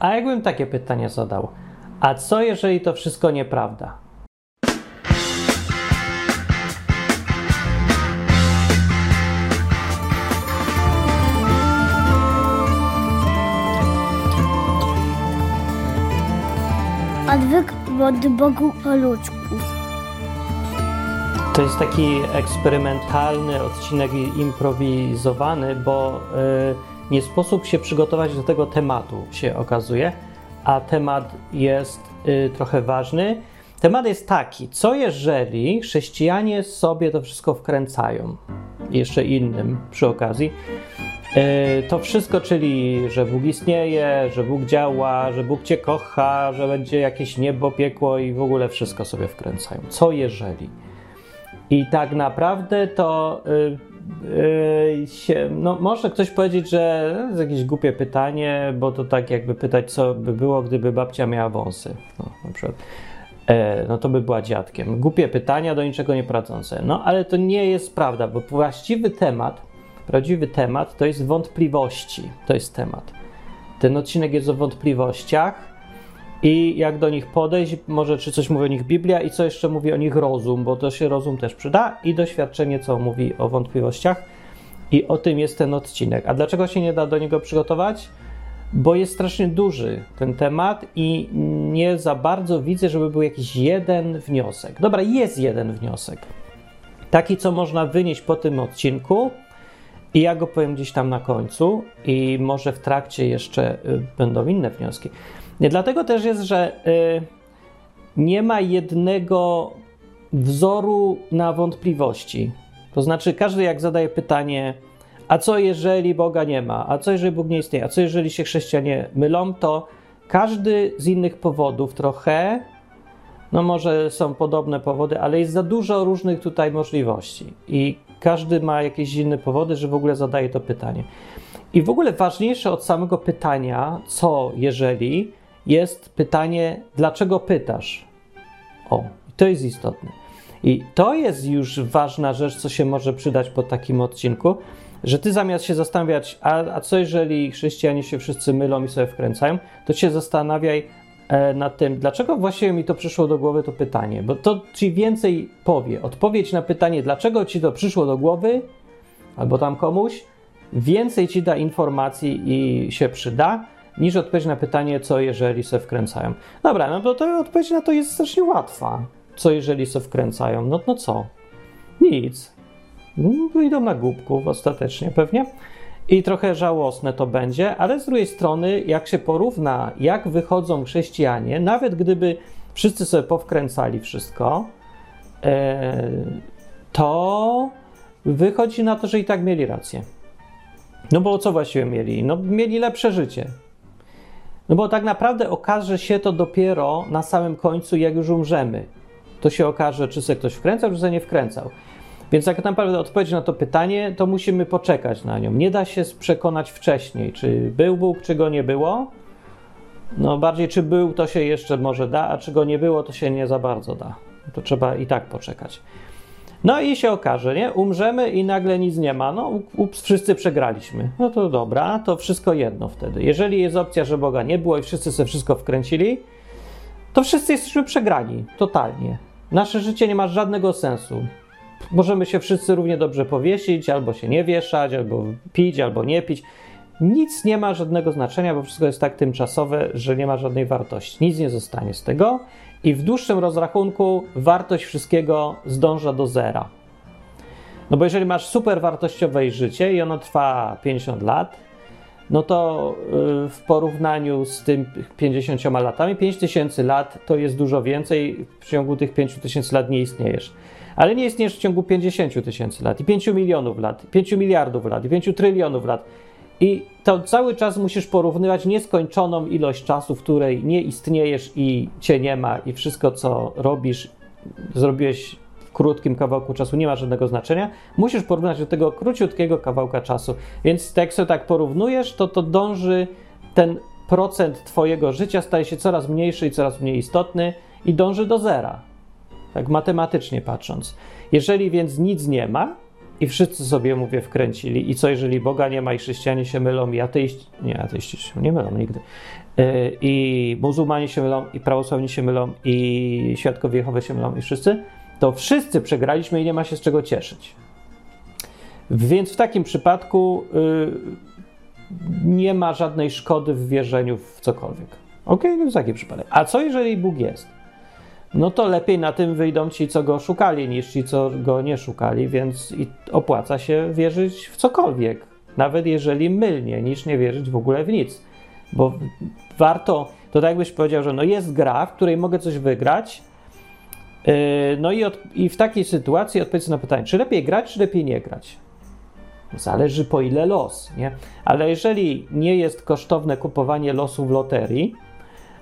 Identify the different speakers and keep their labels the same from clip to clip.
Speaker 1: A jakbym takie pytanie zadał? A co jeżeli to wszystko nieprawda?
Speaker 2: Odwyk od Bogu po ludzku.
Speaker 1: To jest taki eksperymentalny odcinek improwizowany, bo y, nie sposób się przygotować do tego tematu, się okazuje, a temat jest y, trochę ważny. Temat jest taki, co jeżeli chrześcijanie sobie to wszystko wkręcają, jeszcze innym przy okazji, y, to wszystko, czyli że Bóg istnieje, że Bóg działa, że Bóg cię kocha, że będzie jakieś niebo, piekło i w ogóle wszystko sobie wkręcają. Co jeżeli? I tak naprawdę to yy, się, no może ktoś powiedzieć, że to jest jakieś głupie pytanie, bo to tak jakby pytać, co by było, gdyby babcia miała wąsy. No, na przykład. E, no to by była dziadkiem. Głupie pytania do niczego nie prowadzące. No ale to nie jest prawda, bo właściwy temat, prawdziwy temat to jest wątpliwości. To jest temat. Ten odcinek jest o wątpliwościach i jak do nich podejść, może czy coś mówi o nich Biblia i co jeszcze mówi o nich rozum, bo to się rozum też przyda i doświadczenie, co mówi o wątpliwościach. I o tym jest ten odcinek. A dlaczego się nie da do niego przygotować? Bo jest strasznie duży ten temat i nie za bardzo widzę, żeby był jakiś jeden wniosek. Dobra, jest jeden wniosek. Taki, co można wynieść po tym odcinku, i ja go powiem gdzieś tam na końcu, i może w trakcie jeszcze y, będą inne wnioski. Dlatego też jest, że y, nie ma jednego wzoru na wątpliwości. To znaczy, każdy jak zadaje pytanie, a co jeżeli Boga nie ma, a co jeżeli Bóg nie istnieje, a co jeżeli się chrześcijanie mylą, to każdy z innych powodów trochę, no może są podobne powody, ale jest za dużo różnych tutaj możliwości i każdy ma jakieś inne powody, że w ogóle zadaje to pytanie. I w ogóle ważniejsze od samego pytania, co jeżeli, jest pytanie, dlaczego pytasz? O, to jest istotne. I to jest już ważna rzecz, co się może przydać po takim odcinku, że ty zamiast się zastanawiać, a, a co jeżeli chrześcijanie się wszyscy mylą i sobie wkręcają, to się zastanawiaj e, nad tym, dlaczego właściwie mi to przyszło do głowy to pytanie, bo to ci więcej powie. Odpowiedź na pytanie, dlaczego ci to przyszło do głowy, albo tam komuś, więcej ci da informacji i się przyda, niż odpowiedź na pytanie, co jeżeli se wkręcają. Dobra, no to, to odpowiedź na to jest strasznie łatwa. Co jeżeli se wkręcają? No, no co? Nic. No, idą na głupków ostatecznie pewnie. I trochę żałosne to będzie, ale z drugiej strony, jak się porówna, jak wychodzą chrześcijanie, nawet gdyby wszyscy sobie powkręcali wszystko, e, to wychodzi na to, że i tak mieli rację. No bo co właściwie mieli? No mieli lepsze życie. No bo tak naprawdę okaże się to dopiero na samym końcu, jak już umrzemy. To się okaże, czy się ktoś wkręcał, czy się nie wkręcał. Więc tak naprawdę odpowiedź na to pytanie, to musimy poczekać na nią. Nie da się przekonać wcześniej, czy był Bóg, czy go nie było. No bardziej, czy był, to się jeszcze może da, a czy go nie było, to się nie za bardzo da. To trzeba i tak poczekać. No i się okaże, nie? Umrzemy i nagle nic nie ma. No, ups, wszyscy przegraliśmy. No to dobra, to wszystko jedno wtedy. Jeżeli jest opcja, że Boga nie było i wszyscy sobie wszystko wkręcili, to wszyscy jesteśmy przegrani, totalnie. Nasze życie nie ma żadnego sensu. Możemy się wszyscy równie dobrze powiesić, albo się nie wieszać, albo pić, albo nie pić. Nic nie ma żadnego znaczenia, bo wszystko jest tak tymczasowe, że nie ma żadnej wartości. Nic nie zostanie z tego i w dłuższym rozrachunku wartość wszystkiego zdąża do zera. No bo jeżeli masz super wartościowe życie i ono trwa 50 lat, no to y, w porównaniu z tym 50 latami, 5000 lat to jest dużo więcej. W ciągu tych 5000 lat nie istniejesz. Ale nie istniejesz w ciągu 50 tysięcy lat, i 5 milionów lat, 5 miliardów lat, i 5 trylionów lat. I to cały czas musisz porównywać nieskończoną ilość czasu, w której nie istniejesz i cię nie ma, i wszystko, co robisz, zrobiłeś w krótkim kawałku czasu, nie ma żadnego znaczenia. Musisz porównać do tego króciutkiego kawałka czasu. Więc jak sobie tak porównujesz, to to dąży ten procent Twojego życia staje się coraz mniejszy i coraz mniej istotny i dąży do zera. Tak matematycznie patrząc. Jeżeli więc nic nie ma, i wszyscy sobie, mówię, wkręcili. I co, jeżeli Boga nie ma i chrześcijanie się mylą, i ateiści, nie, ateiści się nie mylą nigdy, yy, i muzułmanie się mylą, i prawosławni się mylą, i świadkowie Jehowy się mylą, i wszyscy, to wszyscy przegraliśmy i nie ma się z czego cieszyć. Więc w takim przypadku yy, nie ma żadnej szkody w wierzeniu w cokolwiek. Ok, no jest taki przypadek. A co jeżeli Bóg jest? No to lepiej na tym wyjdą ci, co go szukali, niż ci, co go nie szukali, więc opłaca się wierzyć w cokolwiek, nawet jeżeli mylnie, niż nie wierzyć w ogóle w nic. Bo warto, to tak jakbyś powiedział, że no jest gra, w której mogę coś wygrać, yy, no i, od, i w takiej sytuacji odpowiedz na pytanie, czy lepiej grać, czy lepiej nie grać? Zależy po ile los, nie? Ale jeżeli nie jest kosztowne kupowanie losu w loterii,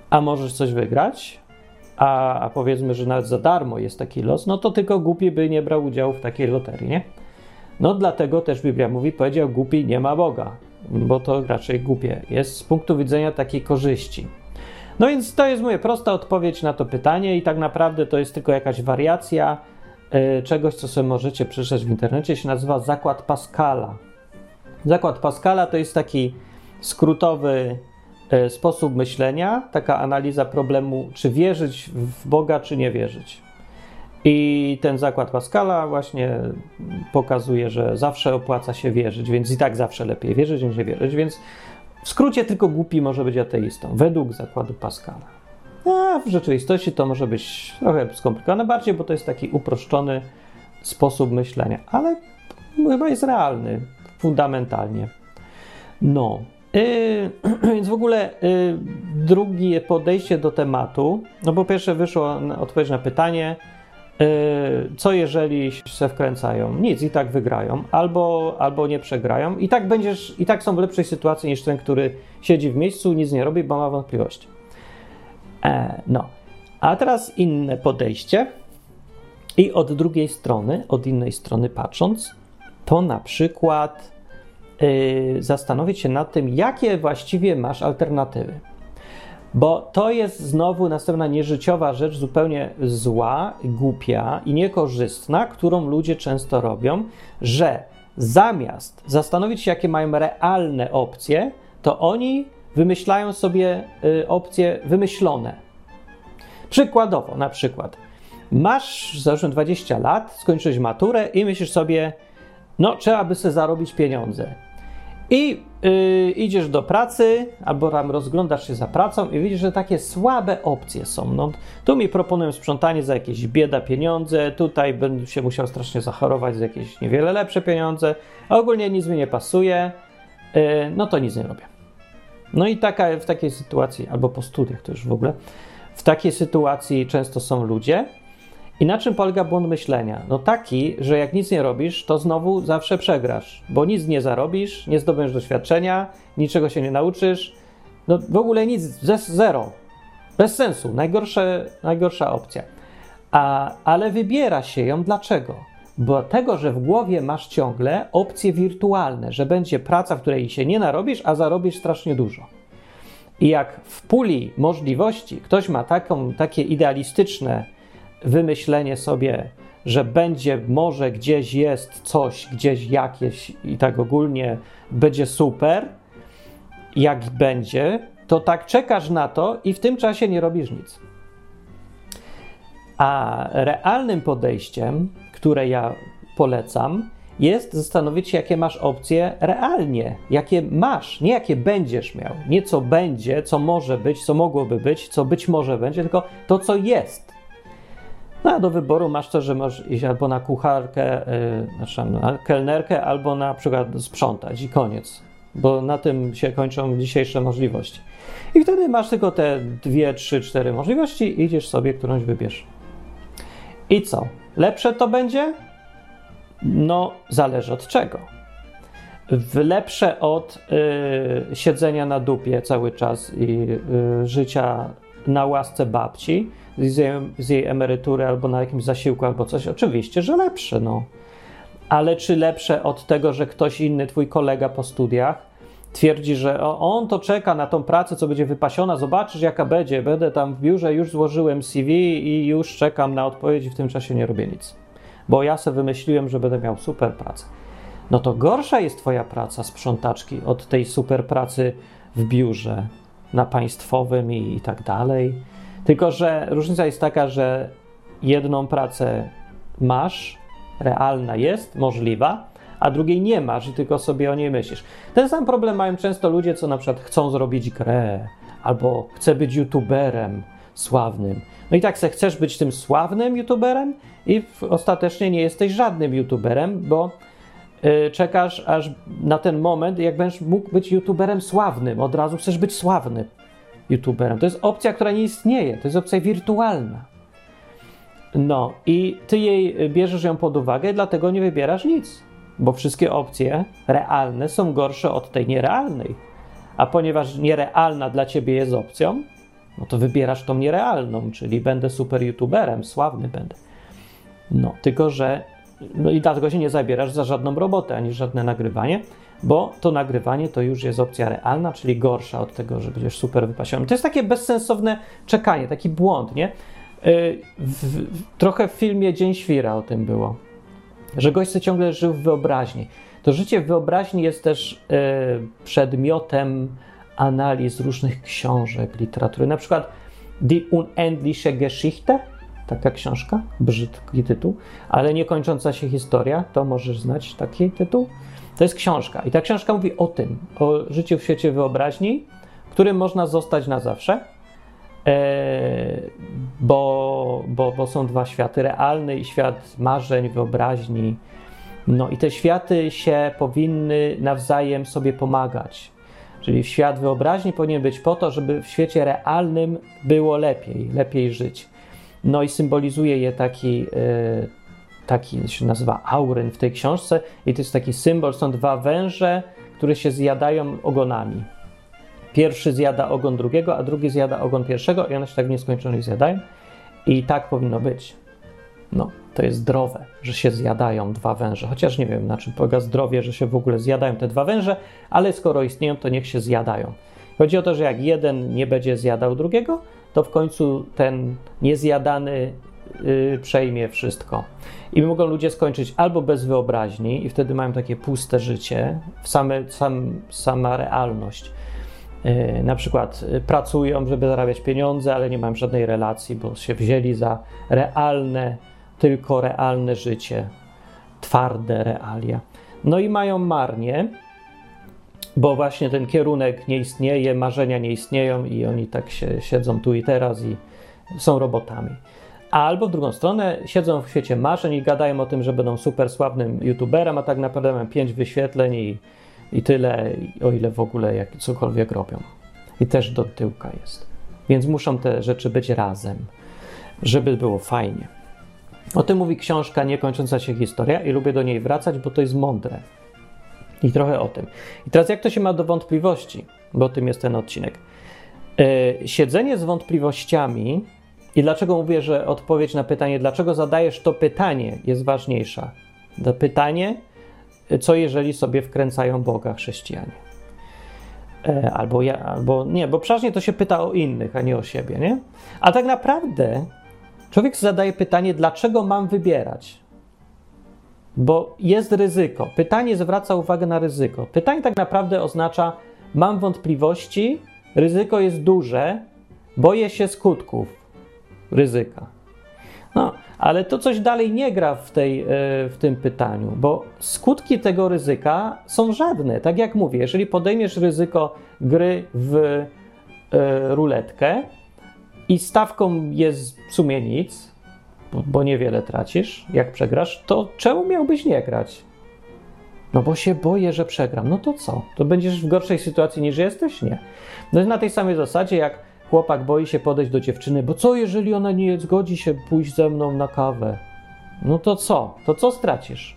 Speaker 1: a możesz coś wygrać, a, a, powiedzmy, że nawet za darmo jest taki los, no to tylko głupi by nie brał udziału w takiej loterii, nie? No dlatego też Biblia mówi, powiedział głupi nie ma Boga, bo to raczej głupie jest z punktu widzenia takiej korzyści. No więc to jest moja prosta odpowiedź na to pytanie i tak naprawdę to jest tylko jakaś wariacja y, czegoś, co sobie możecie przeczytać w internecie, się nazywa Zakład Pascala. Zakład Pascala to jest taki skrótowy sposób myślenia, taka analiza problemu, czy wierzyć w Boga, czy nie wierzyć. I ten zakład Pascala właśnie pokazuje, że zawsze opłaca się wierzyć, więc i tak zawsze lepiej wierzyć niż nie wierzyć. Więc w skrócie tylko głupi może być ateistą, według zakładu Pascala. A w rzeczywistości to może być trochę skomplikowane bardziej, bo to jest taki uproszczony sposób myślenia, ale chyba jest realny fundamentalnie. No, Yy, więc w ogóle yy, drugie podejście do tematu, no bo pierwsze wyszło odpowiedź na pytanie, yy, co jeżeli się wkręcają? Nic, i tak wygrają, albo, albo nie przegrają. I tak będziesz, i tak są w lepszej sytuacji niż ten, który siedzi w miejscu, nic nie robi, bo ma wątpliwości. E, no. A teraz inne podejście. I od drugiej strony, od innej strony patrząc, to na przykład Y, zastanowić się nad tym, jakie właściwie masz alternatywy. Bo to jest znowu następna nieżyciowa rzecz, zupełnie zła, głupia i niekorzystna, którą ludzie często robią, że zamiast zastanowić się, jakie mają realne opcje, to oni wymyślają sobie y, opcje wymyślone. Przykładowo, na przykład, masz załóżmy 20 lat, skończyłeś maturę i myślisz sobie, no trzeba by sobie zarobić pieniądze. I yy, idziesz do pracy, albo tam rozglądasz się za pracą i widzisz, że takie słabe opcje są. No, tu mi proponują sprzątanie za jakieś bieda pieniądze, tutaj będę się musiał strasznie zachorować za jakieś niewiele lepsze pieniądze, a ogólnie nic mi nie pasuje, yy, no to nic nie robię. No i taka, w takiej sytuacji, albo po studiach to już w ogóle, w takiej sytuacji często są ludzie, i na czym polega błąd myślenia? No taki, że jak nic nie robisz, to znowu zawsze przegrasz, bo nic nie zarobisz, nie zdobędziesz doświadczenia, niczego się nie nauczysz, no w ogóle nic, zero. Bez sensu, Najgorsze, najgorsza opcja. A, ale wybiera się ją dlaczego? Bo tego, że w głowie masz ciągle opcje wirtualne, że będzie praca, w której się nie narobisz, a zarobisz strasznie dużo. I jak w puli możliwości ktoś ma taką, takie idealistyczne wymyślenie sobie, że będzie, może gdzieś jest coś, gdzieś jakieś i tak ogólnie będzie super, jak będzie, to tak czekasz na to i w tym czasie nie robisz nic. A realnym podejściem, które ja polecam, jest zastanowić się, jakie masz opcje realnie, jakie masz, nie jakie będziesz miał, nie co będzie, co może być, co mogłoby być, co być może będzie, tylko to, co jest. No a do wyboru masz to, że możesz iść albo na kucharkę, yy, znaczy na kelnerkę, albo na przykład sprzątać i koniec. Bo na tym się kończą dzisiejsze możliwości. I wtedy masz tylko te dwie, trzy, cztery możliwości i idziesz sobie, którąś wybierz. I co? Lepsze to będzie? No, zależy od czego. Lepsze od y, siedzenia na dupie cały czas i y, życia na łasce babci, z jej, emerytury albo na jakimś zasiłku albo coś, oczywiście, że lepsze, no. Ale czy lepsze od tego, że ktoś inny, twój kolega po studiach, twierdzi, że on to czeka na tą pracę, co będzie wypasiona, zobaczysz jaka będzie, będę tam w biurze, już złożyłem CV i już czekam na odpowiedzi, w tym czasie nie robię nic. bo ja sobie wymyśliłem, że będę miał super pracę. No to gorsza jest twoja praca sprzątaczki od tej super pracy w biurze, na państwowym i, i tak dalej. Tylko, że różnica jest taka, że jedną pracę masz, realna jest, możliwa, a drugiej nie masz i tylko sobie o niej myślisz. Ten sam problem mają często ludzie, co na przykład chcą zrobić grę, albo chce być youtuberem sławnym. No i tak se chcesz być tym sławnym youtuberem i ostatecznie nie jesteś żadnym youtuberem, bo yy, czekasz aż na ten moment, jak będziesz mógł być youtuberem sławnym. Od razu chcesz być sławnym youtuberem. To jest opcja, która nie istnieje. To jest opcja wirtualna. No i ty jej bierzesz ją pod uwagę, dlatego nie wybierasz nic, bo wszystkie opcje realne są gorsze od tej nierealnej. A ponieważ nierealna dla ciebie jest opcją, no to wybierasz tą nierealną, czyli będę super youtuberem, sławny będę. No, tylko że no i dlatego się nie zabierasz za żadną robotę ani żadne nagrywanie, bo to nagrywanie to już jest opcja realna, czyli gorsza od tego, że będziesz super wypasionym. To jest takie bezsensowne czekanie, taki błąd, nie? Y, w, w, trochę w filmie Dzień Świra o tym było, że gość ciągle żył w wyobraźni. To życie w wyobraźni jest też y, przedmiotem analiz różnych książek, literatury. Na przykład Die Unendliche Geschichte, taka książka, brzydki tytuł, ale niekończąca się historia, to możesz znać taki tytuł. To jest książka i ta książka mówi o tym, o życiu w świecie wyobraźni, którym można zostać na zawsze, e, bo, bo, bo są dwa światy, realny i świat marzeń, wyobraźni. No i te światy się powinny nawzajem sobie pomagać. Czyli świat wyobraźni powinien być po to, żeby w świecie realnym było lepiej, lepiej żyć. No i symbolizuje je taki, yy, taki się nazywa auryn w tej książce i to jest taki symbol, są dwa węże, które się zjadają ogonami. Pierwszy zjada ogon drugiego, a drugi zjada ogon pierwszego i one się tak w nieskończoność zjadają i tak powinno być. No, to jest zdrowe, że się zjadają dwa węże. Chociaż nie wiem, na czym polega zdrowie, że się w ogóle zjadają te dwa węże, ale skoro istnieją, to niech się zjadają. Chodzi o to, że jak jeden nie będzie zjadał drugiego, to w końcu ten niezjadany yy, przejmie wszystko. I mogą ludzie skończyć albo bez wyobraźni, i wtedy mają takie puste życie, same, sam, sama realność. Yy, na przykład yy, pracują, żeby zarabiać pieniądze, ale nie mają żadnej relacji, bo się wzięli za realne tylko realne życie, twarde realia. No i mają marnie, bo właśnie ten kierunek nie istnieje, marzenia nie istnieją i oni tak się siedzą tu i teraz i są robotami. Albo w drugą stronę siedzą w świecie marzeń i gadają o tym, że będą super sławnym youtuberem, a tak naprawdę mają pięć wyświetleń i, i tyle, o ile w ogóle jak cokolwiek robią. I też do tyłka jest. Więc muszą te rzeczy być razem, żeby było fajnie. O tym mówi książka Niekończąca się historia i lubię do niej wracać, bo to jest mądre. I trochę o tym. I teraz jak to się ma do wątpliwości, bo o tym jest ten odcinek. Yy, siedzenie z wątpliwościami i dlaczego mówię, że odpowiedź na pytanie, dlaczego zadajesz to pytanie, jest ważniejsza. To pytanie, co jeżeli sobie wkręcają Boga chrześcijanie. Yy, albo ja, albo nie, bo przeważnie to się pyta o innych, a nie o siebie, nie? A tak naprawdę Człowiek zadaje pytanie, dlaczego mam wybierać? Bo jest ryzyko. Pytanie zwraca uwagę na ryzyko. Pytanie tak naprawdę oznacza: mam wątpliwości, ryzyko jest duże, boję się skutków ryzyka. No, ale to coś dalej nie gra w, tej, e, w tym pytaniu, bo skutki tego ryzyka są żadne. Tak jak mówię, jeżeli podejmiesz ryzyko gry w e, ruletkę, i stawką jest w sumie nic, bo niewiele tracisz, jak przegrasz, to czemu miałbyś nie grać? No bo się boję, że przegram. No to co? To będziesz w gorszej sytuacji niż jesteś? Nie. No jest na tej samej zasadzie, jak chłopak boi się podejść do dziewczyny, bo co jeżeli ona nie zgodzi się pójść ze mną na kawę? No to co? To co stracisz?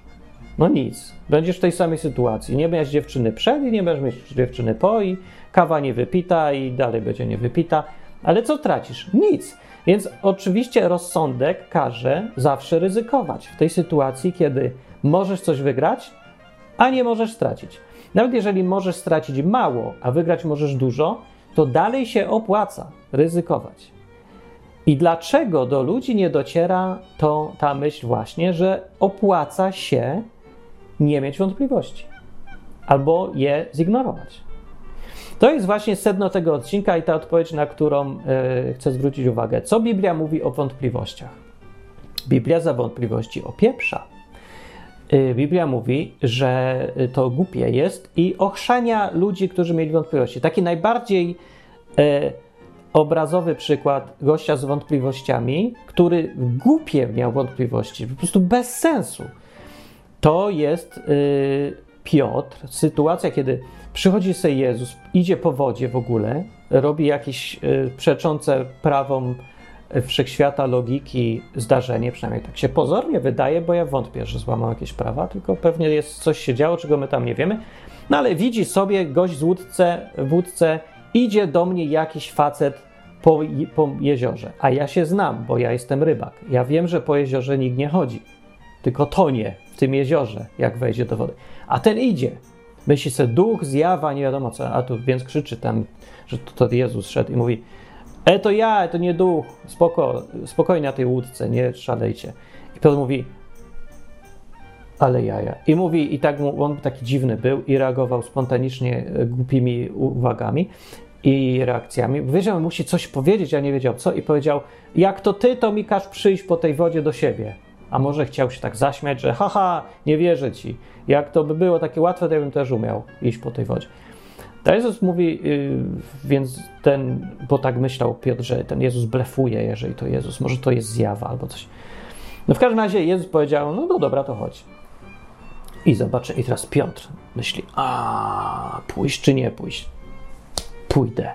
Speaker 1: No nic. Będziesz w tej samej sytuacji. Nie będziesz dziewczyny przed i nie będziesz mieć dziewczyny po i kawa nie wypita i dalej będzie nie wypita. Ale co tracisz? Nic. Więc oczywiście rozsądek każe zawsze ryzykować w tej sytuacji, kiedy możesz coś wygrać, a nie możesz stracić. Nawet jeżeli możesz stracić mało, a wygrać możesz dużo, to dalej się opłaca ryzykować. I dlaczego do ludzi nie dociera to ta myśl właśnie, że opłaca się nie mieć wątpliwości albo je zignorować? To jest właśnie sedno tego odcinka i ta odpowiedź, na którą y, chcę zwrócić uwagę. Co Biblia mówi o wątpliwościach? Biblia za wątpliwości opieprza. Y, Biblia mówi, że to głupie jest i ochrzania ludzi, którzy mieli wątpliwości. Taki najbardziej y, obrazowy przykład gościa z wątpliwościami, który głupie miał wątpliwości, po prostu bez sensu. To jest y, Piotr, sytuacja, kiedy przychodzi sobie Jezus, idzie po wodzie w ogóle, robi jakieś przeczące prawom wszechświata logiki zdarzenie, przynajmniej tak się pozornie wydaje, bo ja wątpię, że złamał jakieś prawa, tylko pewnie jest coś się działo, czego my tam nie wiemy. No ale widzi sobie gość z łódce, w łódce, idzie do mnie jakiś facet po, po jeziorze, a ja się znam, bo ja jestem rybak. Ja wiem, że po jeziorze nikt nie chodzi, tylko tonie w tym jeziorze, jak wejdzie do wody. A ten idzie. Myśli sobie, duch, zjawa, nie wiadomo co, a tu więc krzyczy tam, że to, to Jezus szedł i mówi, E, to ja, to nie duch, spoko, spokojnie na tej łódce, nie szalejcie. I Piotr mówi, ale jaja. I mówi, i tak mu, on taki dziwny był i reagował spontanicznie e, głupimi uwagami i reakcjami. Wiedział, że musi coś powiedzieć, a nie wiedział co i powiedział, jak to ty, to mi każ przyjść po tej wodzie do siebie. A może chciał się tak zaśmiać, że haha, nie wierzę ci. Jak to by było takie łatwe, to ja bym też umiał iść po tej wodzie. To Jezus mówi, yy, więc ten, bo tak myślał Piotr, że ten Jezus blefuje, jeżeli to Jezus, może to jest zjawa albo coś. No w każdym razie Jezus powiedział, no, no dobra, to chodź. I zobaczę, i teraz Piotr myśli, a pójść czy nie pójść? Pójdę.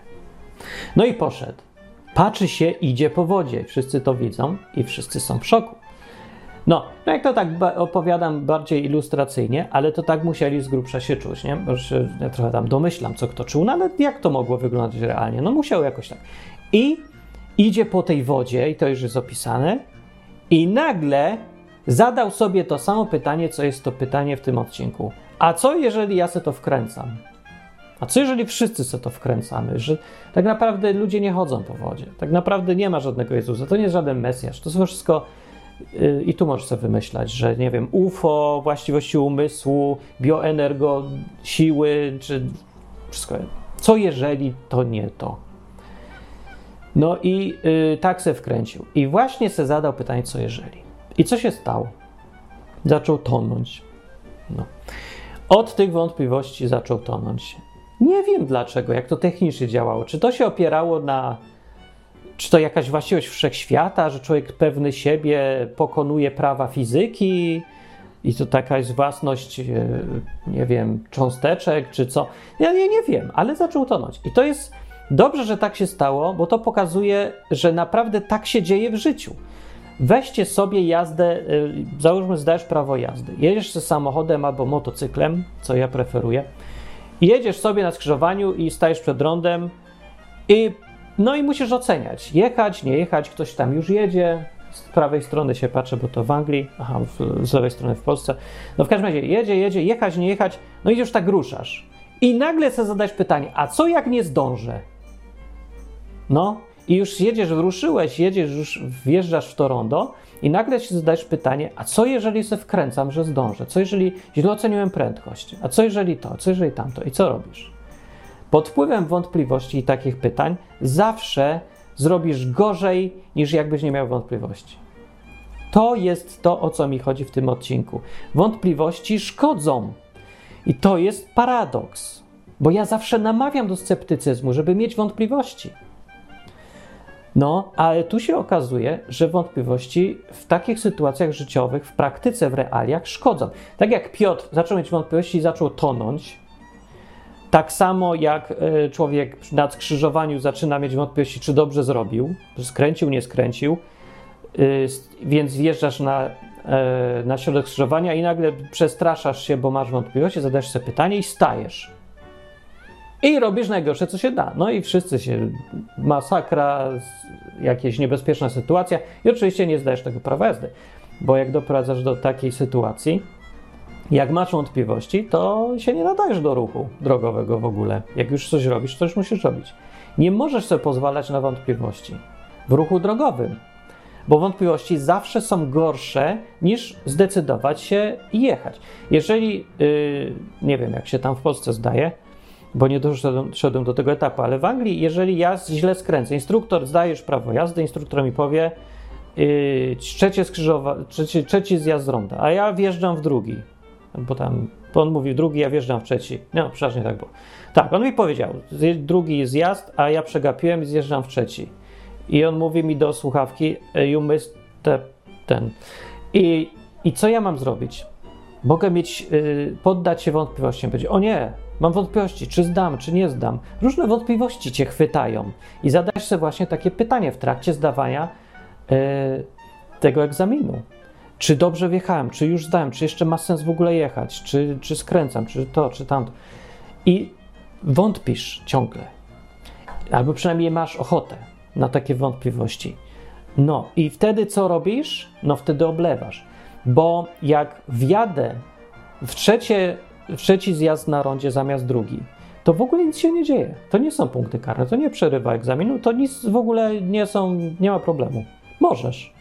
Speaker 1: No i poszedł. Patrzy się, idzie po wodzie. Wszyscy to widzą i wszyscy są w szoku. No, no jak to tak opowiadam bardziej ilustracyjnie, ale to tak musieli z grubsza się czuć, nie? Bo już ja trochę tam domyślam, co kto czuł, no ale jak to mogło wyglądać realnie? No musiał jakoś tak. I idzie po tej wodzie, i to już jest opisane, i nagle zadał sobie to samo pytanie, co jest to pytanie w tym odcinku. A co jeżeli ja se to wkręcam? A co jeżeli wszyscy se to wkręcamy? Że tak naprawdę ludzie nie chodzą po wodzie. Tak naprawdę nie ma żadnego Jezusa. To nie jest żaden Mesjasz. To są wszystko i tu możesz sobie wymyślać, że nie wiem, UFO, właściwości umysłu, bioenergo, siły, czy wszystko. Co jeżeli to nie to? No i y, tak se wkręcił. I właśnie se zadał pytanie, co jeżeli. I co się stało? Zaczął tonąć. No. Od tych wątpliwości zaczął tonąć. Nie wiem dlaczego, jak to technicznie działało. Czy to się opierało na. Czy to jakaś właściwość wszechświata, że człowiek pewny siebie pokonuje prawa fizyki i to taka jest własność, e, nie wiem, cząsteczek, czy co? Ja nie, nie wiem, ale zaczął tonąć. I to jest dobrze, że tak się stało, bo to pokazuje, że naprawdę tak się dzieje w życiu. Weźcie sobie jazdę, y, załóżmy, zdajesz prawo jazdy. Jedziesz ze samochodem albo motocyklem, co ja preferuję. Jedziesz sobie na skrzyżowaniu i stajesz przed rondem i no i musisz oceniać. Jechać, nie jechać, ktoś tam już jedzie. Z prawej strony się patrzę, bo to w Anglii, aha, w, z lewej strony w Polsce. No w każdym razie jedzie, jedzie, jechać, nie jechać, no i już tak ruszasz. I nagle sobie zadać pytanie, a co jak nie zdążę? No, i już jedziesz, ruszyłeś, jedziesz, już wjeżdżasz w to rondo i nagle się zadajesz pytanie, a co jeżeli se wkręcam, że zdążę? Co jeżeli źle oceniłem prędkość? A co jeżeli to? Co jeżeli tamto? I co robisz? Pod wpływem wątpliwości i takich pytań zawsze zrobisz gorzej, niż jakbyś nie miał wątpliwości. To jest to, o co mi chodzi w tym odcinku. Wątpliwości szkodzą. I to jest paradoks, bo ja zawsze namawiam do sceptycyzmu, żeby mieć wątpliwości. No, ale tu się okazuje, że wątpliwości w takich sytuacjach życiowych, w praktyce, w realiach szkodzą. Tak jak Piotr zaczął mieć wątpliwości i zaczął tonąć, tak samo jak e, człowiek na skrzyżowaniu zaczyna mieć wątpliwości, czy dobrze zrobił, skręcił, nie skręcił, y, więc wjeżdżasz na, e, na środek skrzyżowania i nagle przestraszasz się, bo masz wątpliwości, zadajesz sobie pytanie i stajesz. I robisz najgorsze, co się da. No i wszyscy się, masakra, jakieś niebezpieczna sytuacja i oczywiście nie zdajesz tego prawa jazdy, bo jak doprowadzasz do takiej sytuacji, jak masz wątpliwości, to się nie nadajesz do ruchu drogowego w ogóle. Jak już coś robisz, to już musisz robić. Nie możesz sobie pozwalać na wątpliwości. w ruchu drogowym. Bo wątpliwości zawsze są gorsze niż zdecydować się i jechać. Jeżeli, yy, nie wiem jak się tam w Polsce zdaje, bo nie doszedłem do tego etapu, ale w Anglii, jeżeli ja źle skręcę, instruktor zdajesz prawo jazdy, instruktor mi powie, yy, trzecie skrzyżowa, trzeci, trzeci zjazd z ronda, a ja wjeżdżam w drugi, bo tam bo on mówi drugi, ja wjeżdżam w trzeci. No, przepraszam, tak było. Tak, on mi powiedział, drugi zjazd, a ja przegapiłem i zjeżdżam w trzeci. I on mówi mi do słuchawki, you missed the, ten. I, I co ja mam zrobić? Mogę mieć, yy, poddać się wątpliwościom, powiedzieć, o nie, mam wątpliwości, czy zdam, czy nie zdam. Różne wątpliwości cię chwytają. I zadać sobie właśnie takie pytanie w trakcie zdawania yy, tego egzaminu czy dobrze wjechałem, czy już zdałem, czy jeszcze ma sens w ogóle jechać, czy, czy skręcam, czy to, czy tamto. I wątpisz ciągle. Albo przynajmniej masz ochotę na takie wątpliwości. No i wtedy co robisz? No wtedy oblewasz. Bo jak wjadę w, trzecie, w trzeci zjazd na rondzie zamiast drugi, to w ogóle nic się nie dzieje. To nie są punkty karne, to nie przerywa egzaminu, to nic w ogóle nie są, nie ma problemu. Możesz.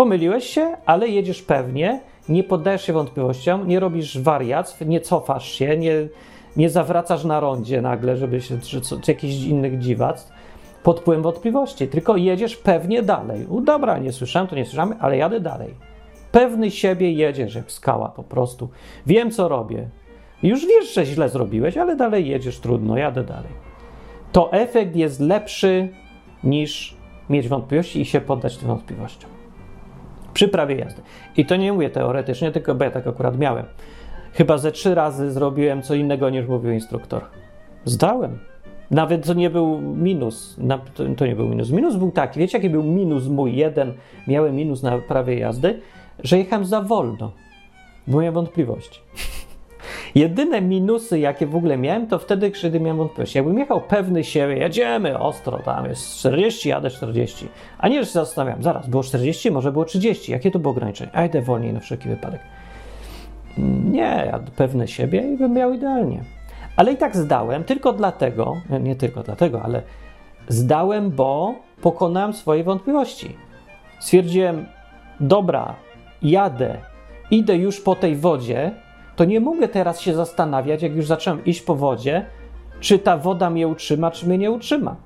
Speaker 1: Pomyliłeś się, ale jedziesz pewnie, nie poddajesz się wątpliwościom, nie robisz wariactw, nie cofasz się, nie, nie zawracasz na rondzie nagle, żeby się, czy, czy jakichś innych dziwactw pod wpływem wątpliwości, tylko jedziesz pewnie dalej. U, dobra, nie słyszałem, to nie słyszałem, ale jadę dalej. Pewny siebie jedziesz jak skała po prostu. Wiem, co robię. Już wiesz, że źle zrobiłeś, ale dalej jedziesz, trudno, jadę dalej. To efekt jest lepszy niż mieć wątpliwości i się poddać tym wątpliwościom przy prawie jazdy. I to nie mówię teoretycznie, tylko bo ja tak akurat miałem. Chyba ze trzy razy zrobiłem co innego niż mówił instruktor. Zdałem. Nawet to nie był minus. To nie był minus. Minus był taki. Wiecie, jaki był minus mój jeden? Miałem minus na prawie jazdy, że jechałem za wolno. Bo miałem wątpliwości. Jedyne minusy, jakie w ogóle miałem, to wtedy, kiedy miałem wątpliwości. Jakbym jechał pewny siebie, jedziemy ostro, tam jest 40, jadę 40. A nie, że się zastanawiam, zaraz, było 40, może było 30. Jakie to było ograniczenie? A idę wolniej na wszelki wypadek. Nie, ja pewny siebie i bym miał idealnie. Ale i tak zdałem, tylko dlatego, nie tylko dlatego, ale zdałem, bo pokonałem swoje wątpliwości. Stwierdziłem, dobra, jadę, idę już po tej wodzie, to nie mogę teraz się zastanawiać, jak już zacząłem iść po wodzie, czy ta woda mnie utrzyma, czy mnie nie utrzyma.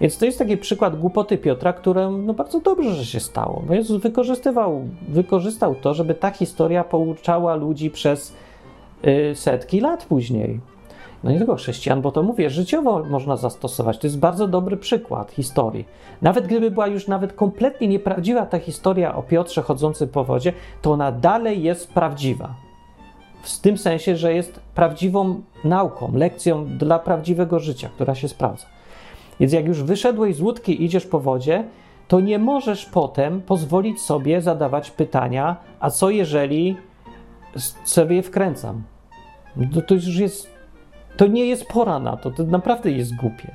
Speaker 1: Więc to jest taki przykład głupoty Piotra, które no bardzo dobrze, że się stało. Bo Jezus wykorzystywał, wykorzystał to, żeby ta historia pouczała ludzi przez y, setki lat później. No nie tylko chrześcijan, bo to mówię, życiowo można zastosować. To jest bardzo dobry przykład historii. Nawet gdyby była już nawet kompletnie nieprawdziwa ta historia o Piotrze chodzącym po wodzie, to ona dalej jest prawdziwa w tym sensie, że jest prawdziwą nauką, lekcją dla prawdziwego życia, która się sprawdza. Więc jak już wyszedłeś z łódki i idziesz po wodzie, to nie możesz potem pozwolić sobie zadawać pytania, a co jeżeli sobie je wkręcam? No to już jest, to nie jest pora na to, to naprawdę jest głupie.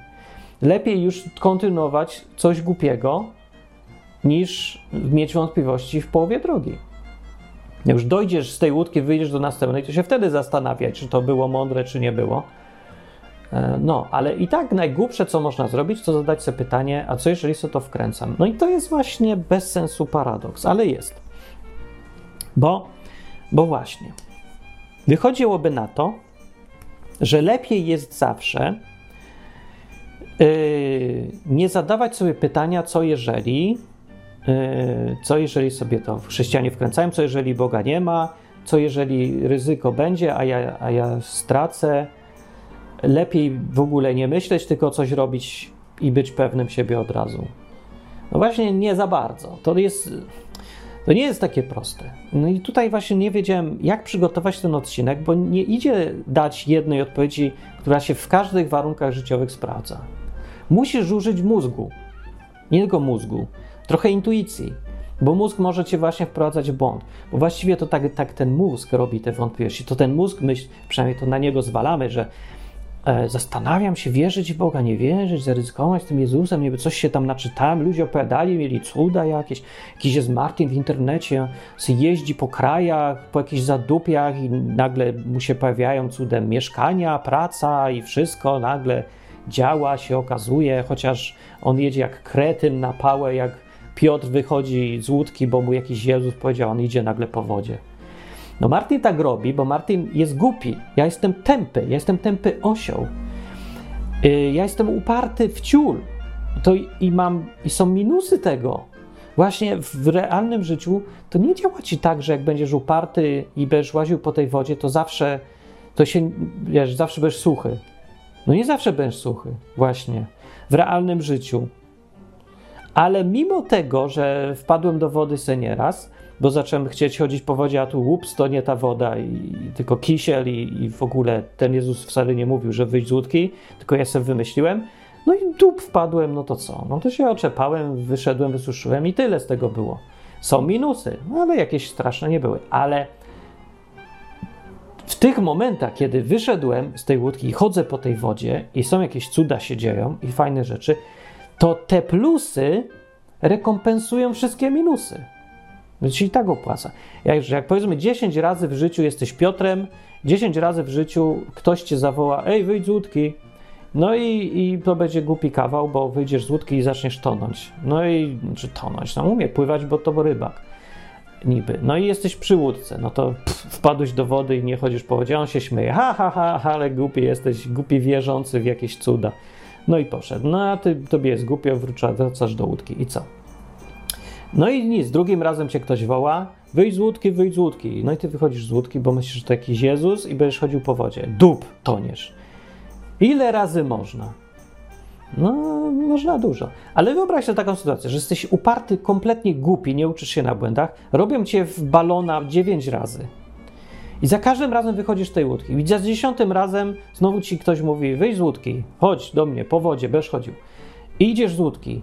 Speaker 1: Lepiej już kontynuować coś głupiego, niż mieć wątpliwości w połowie drogi. Już dojdziesz z tej łódki, wyjdziesz do następnej, to się wtedy zastanawiać, czy to było mądre, czy nie było. E, no, ale i tak najgłupsze, co można zrobić, to zadać sobie pytanie, a co jeżeli sobie to wkręcam? No i to jest właśnie bez sensu paradoks, ale jest. Bo, bo właśnie, wychodziłoby na to, że lepiej jest zawsze yy, nie zadawać sobie pytania, co jeżeli, co jeżeli sobie to chrześcijanie wkręcają, co jeżeli Boga nie ma, co jeżeli ryzyko będzie, a ja, a ja stracę. Lepiej w ogóle nie myśleć, tylko coś robić i być pewnym siebie od razu. No właśnie nie za bardzo. To jest. To nie jest takie proste. No i tutaj właśnie nie wiedziałem, jak przygotować ten odcinek, bo nie idzie dać jednej odpowiedzi, która się w każdych warunkach życiowych sprawdza. Musisz użyć mózgu. Nie tylko mózgu trochę intuicji, bo mózg może cię właśnie wprowadzać w błąd. Bo właściwie to tak, tak ten mózg robi te wątpliwości. To ten mózg myśl, przynajmniej to na niego zwalamy, że e, zastanawiam się, wierzyć w Boga, nie wierzyć, zaryzykować tym Jezusem, niby coś się tam naczytałem, ludzie opowiadali, mieli cuda jakieś, jakiś jest Martin w internecie, jeździ po krajach, po jakichś zadupiach i nagle mu się pojawiają cudem mieszkania, praca i wszystko, nagle działa, się okazuje, chociaż on jedzie jak kretyn na pałę, jak Piotr wychodzi z łódki, bo mu jakiś Jezus powiedział, on idzie nagle po wodzie. No Martin tak robi, bo Martin jest głupi. Ja jestem tępy, ja jestem tępy osioł. Y, ja jestem uparty w ciul. To i mam, i są minusy tego. Właśnie w realnym życiu to nie działa ci tak, że jak będziesz uparty i będziesz łaził po tej wodzie, to zawsze to się, wiesz, zawsze będziesz suchy. No nie zawsze będziesz suchy, właśnie. W realnym życiu. Ale mimo tego, że wpadłem do wody se nieraz, bo zacząłem chcieć chodzić po wodzie, a tu łups, to nie ta woda, i, tylko kisiel i, i w ogóle ten Jezus wcale nie mówił, że wyjść z łódki, tylko ja sobie wymyśliłem. No i dup wpadłem, no to co? No to się oczepałem, wyszedłem, wysuszyłem i tyle z tego było. Są minusy, ale jakieś straszne nie były. Ale w tych momentach, kiedy wyszedłem z tej łódki i chodzę po tej wodzie i są jakieś cuda się dzieją i fajne rzeczy, to te plusy rekompensują wszystkie minusy. Więc się i tak opłaca. Jak, jak powiedzmy 10 razy w życiu jesteś Piotrem, 10 razy w życiu ktoś cię zawoła, ej, wyjdź z łódki. No i, i to będzie głupi kawał, bo wyjdziesz z łódki i zaczniesz tonąć. No i, czy tonąć, no umie pływać, bo to rybak niby. No i jesteś przy łódce, no to pff, wpadłeś do wody i nie chodzisz po wodzie, on się śmieje, ha, ha, ha, ha ale głupi jesteś, głupi wierzący w jakieś cuda. No i poszedł. No a ty, tobie jest głupio, wracasz do łódki i co? No i nic, drugim razem cię ktoś woła, wyjdź z łódki, wyjdź z łódki. No i ty wychodzisz z łódki, bo myślisz, że to jakiś Jezus i będziesz chodził po wodzie. Dup, toniesz. Ile razy można? No, można dużo. Ale wyobraź sobie taką sytuację, że jesteś uparty, kompletnie głupi, nie uczysz się na błędach, robią cię w balona 9 razy. I za każdym razem wychodzisz z tej łódki. I za dziesiątym razem znowu ci ktoś mówi: wyjdź z łódki, chodź do mnie, po wodzie, będziesz chodził. I idziesz z łódki.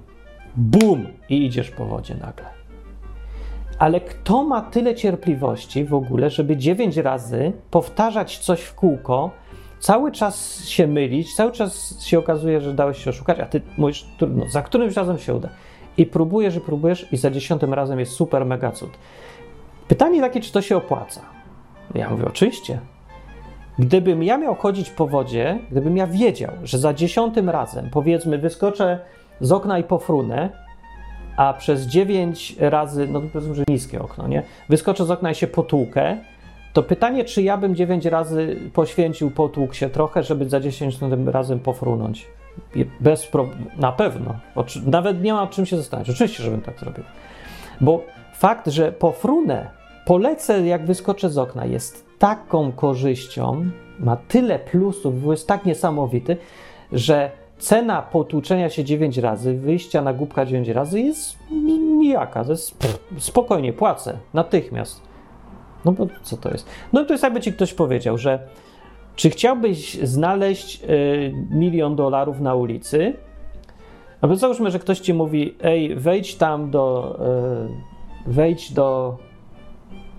Speaker 1: Bum! I idziesz po wodzie nagle. Ale kto ma tyle cierpliwości w ogóle, żeby dziewięć razy powtarzać coś w kółko, cały czas się mylić, cały czas się okazuje, że dałeś się oszukać, a ty mówisz, trudno, za którymś razem się uda. I próbujesz, i próbujesz, i za dziesiątym razem jest super, mega cud. Pytanie takie, czy to się opłaca? Ja mówię, oczywiście. Gdybym ja miał chodzić po wodzie, gdybym ja wiedział, że za dziesiątym razem, powiedzmy, wyskoczę z okna i pofrunę, a przez dziewięć razy, no to powiedzmy, że niskie okno, nie? Wyskoczę z okna i się potłukę, to pytanie, czy ja bym dziewięć razy poświęcił, potłuk się trochę, żeby za dziesiątym razem pofrunąć. Bez pro... Na pewno. Nawet nie ma czym się zastanawiać. Oczywiście, żebym tak zrobił. Bo fakt, że pofrunę, polecę jak wyskoczę z okna, jest taką korzyścią, ma tyle plusów, jest tak niesamowity, że cena potłuczenia się 9 razy, wyjścia na głupka 9 razy jest nijaka. To jest spokojnie, płacę natychmiast. No bo co to jest? No to jest jakby ci ktoś powiedział, że czy chciałbyś znaleźć y, milion dolarów na ulicy? No bo załóżmy, że ktoś ci mówi, ej, wejdź tam do, y, wejdź do,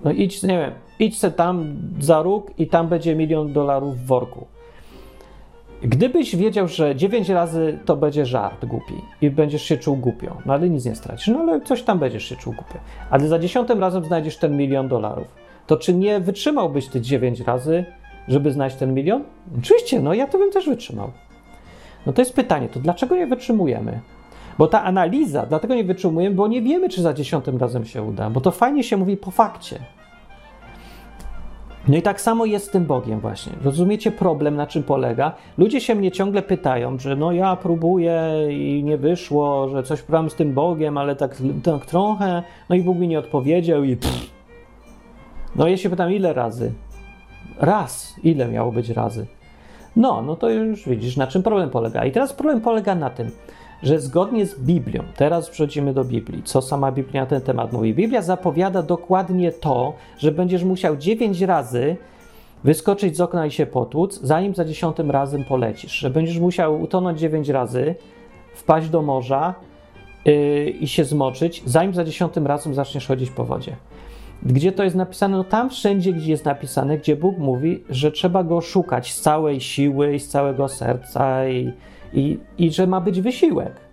Speaker 1: no idź, nie wiem, idź se tam za róg i tam będzie milion dolarów w worku. Gdybyś wiedział, że 9 razy to będzie żart głupi i będziesz się czuł głupio, no ale nic nie stracisz, no ale coś tam będziesz się czuł głupio. Ale za dziesiątym razem znajdziesz ten milion dolarów. To czy nie wytrzymałbyś tych 9 razy, żeby znaleźć ten milion? Oczywiście, no ja to bym też wytrzymał. No to jest pytanie, to dlaczego nie wytrzymujemy? Bo ta analiza, dlatego nie wytrzymujemy, bo nie wiemy, czy za dziesiątym razem się uda, bo to fajnie się mówi po fakcie. No i tak samo jest z tym Bogiem właśnie. Rozumiecie problem, na czym polega? Ludzie się mnie ciągle pytają, że no ja próbuję i nie wyszło, że coś próbowałem z tym Bogiem, ale tak, tak trochę, no i Bóg mi nie odpowiedział i pff. No ja się pytam, ile razy? Raz. Ile miało być razy? No, no to już widzisz, na czym problem polega. I teraz problem polega na tym, że zgodnie z Biblią, teraz przechodzimy do Biblii, co sama Biblia na ten temat mówi. Biblia zapowiada dokładnie to, że będziesz musiał dziewięć razy wyskoczyć z okna i się potłuc, zanim za dziesiątym razem polecisz. Że będziesz musiał utonąć dziewięć razy, wpaść do morza yy, i się zmoczyć, zanim za dziesiątym razem zaczniesz chodzić po wodzie. Gdzie to jest napisane? No tam wszędzie, gdzie jest napisane, gdzie Bóg mówi, że trzeba go szukać z całej siły i z całego serca i i, i że ma być wysiłek.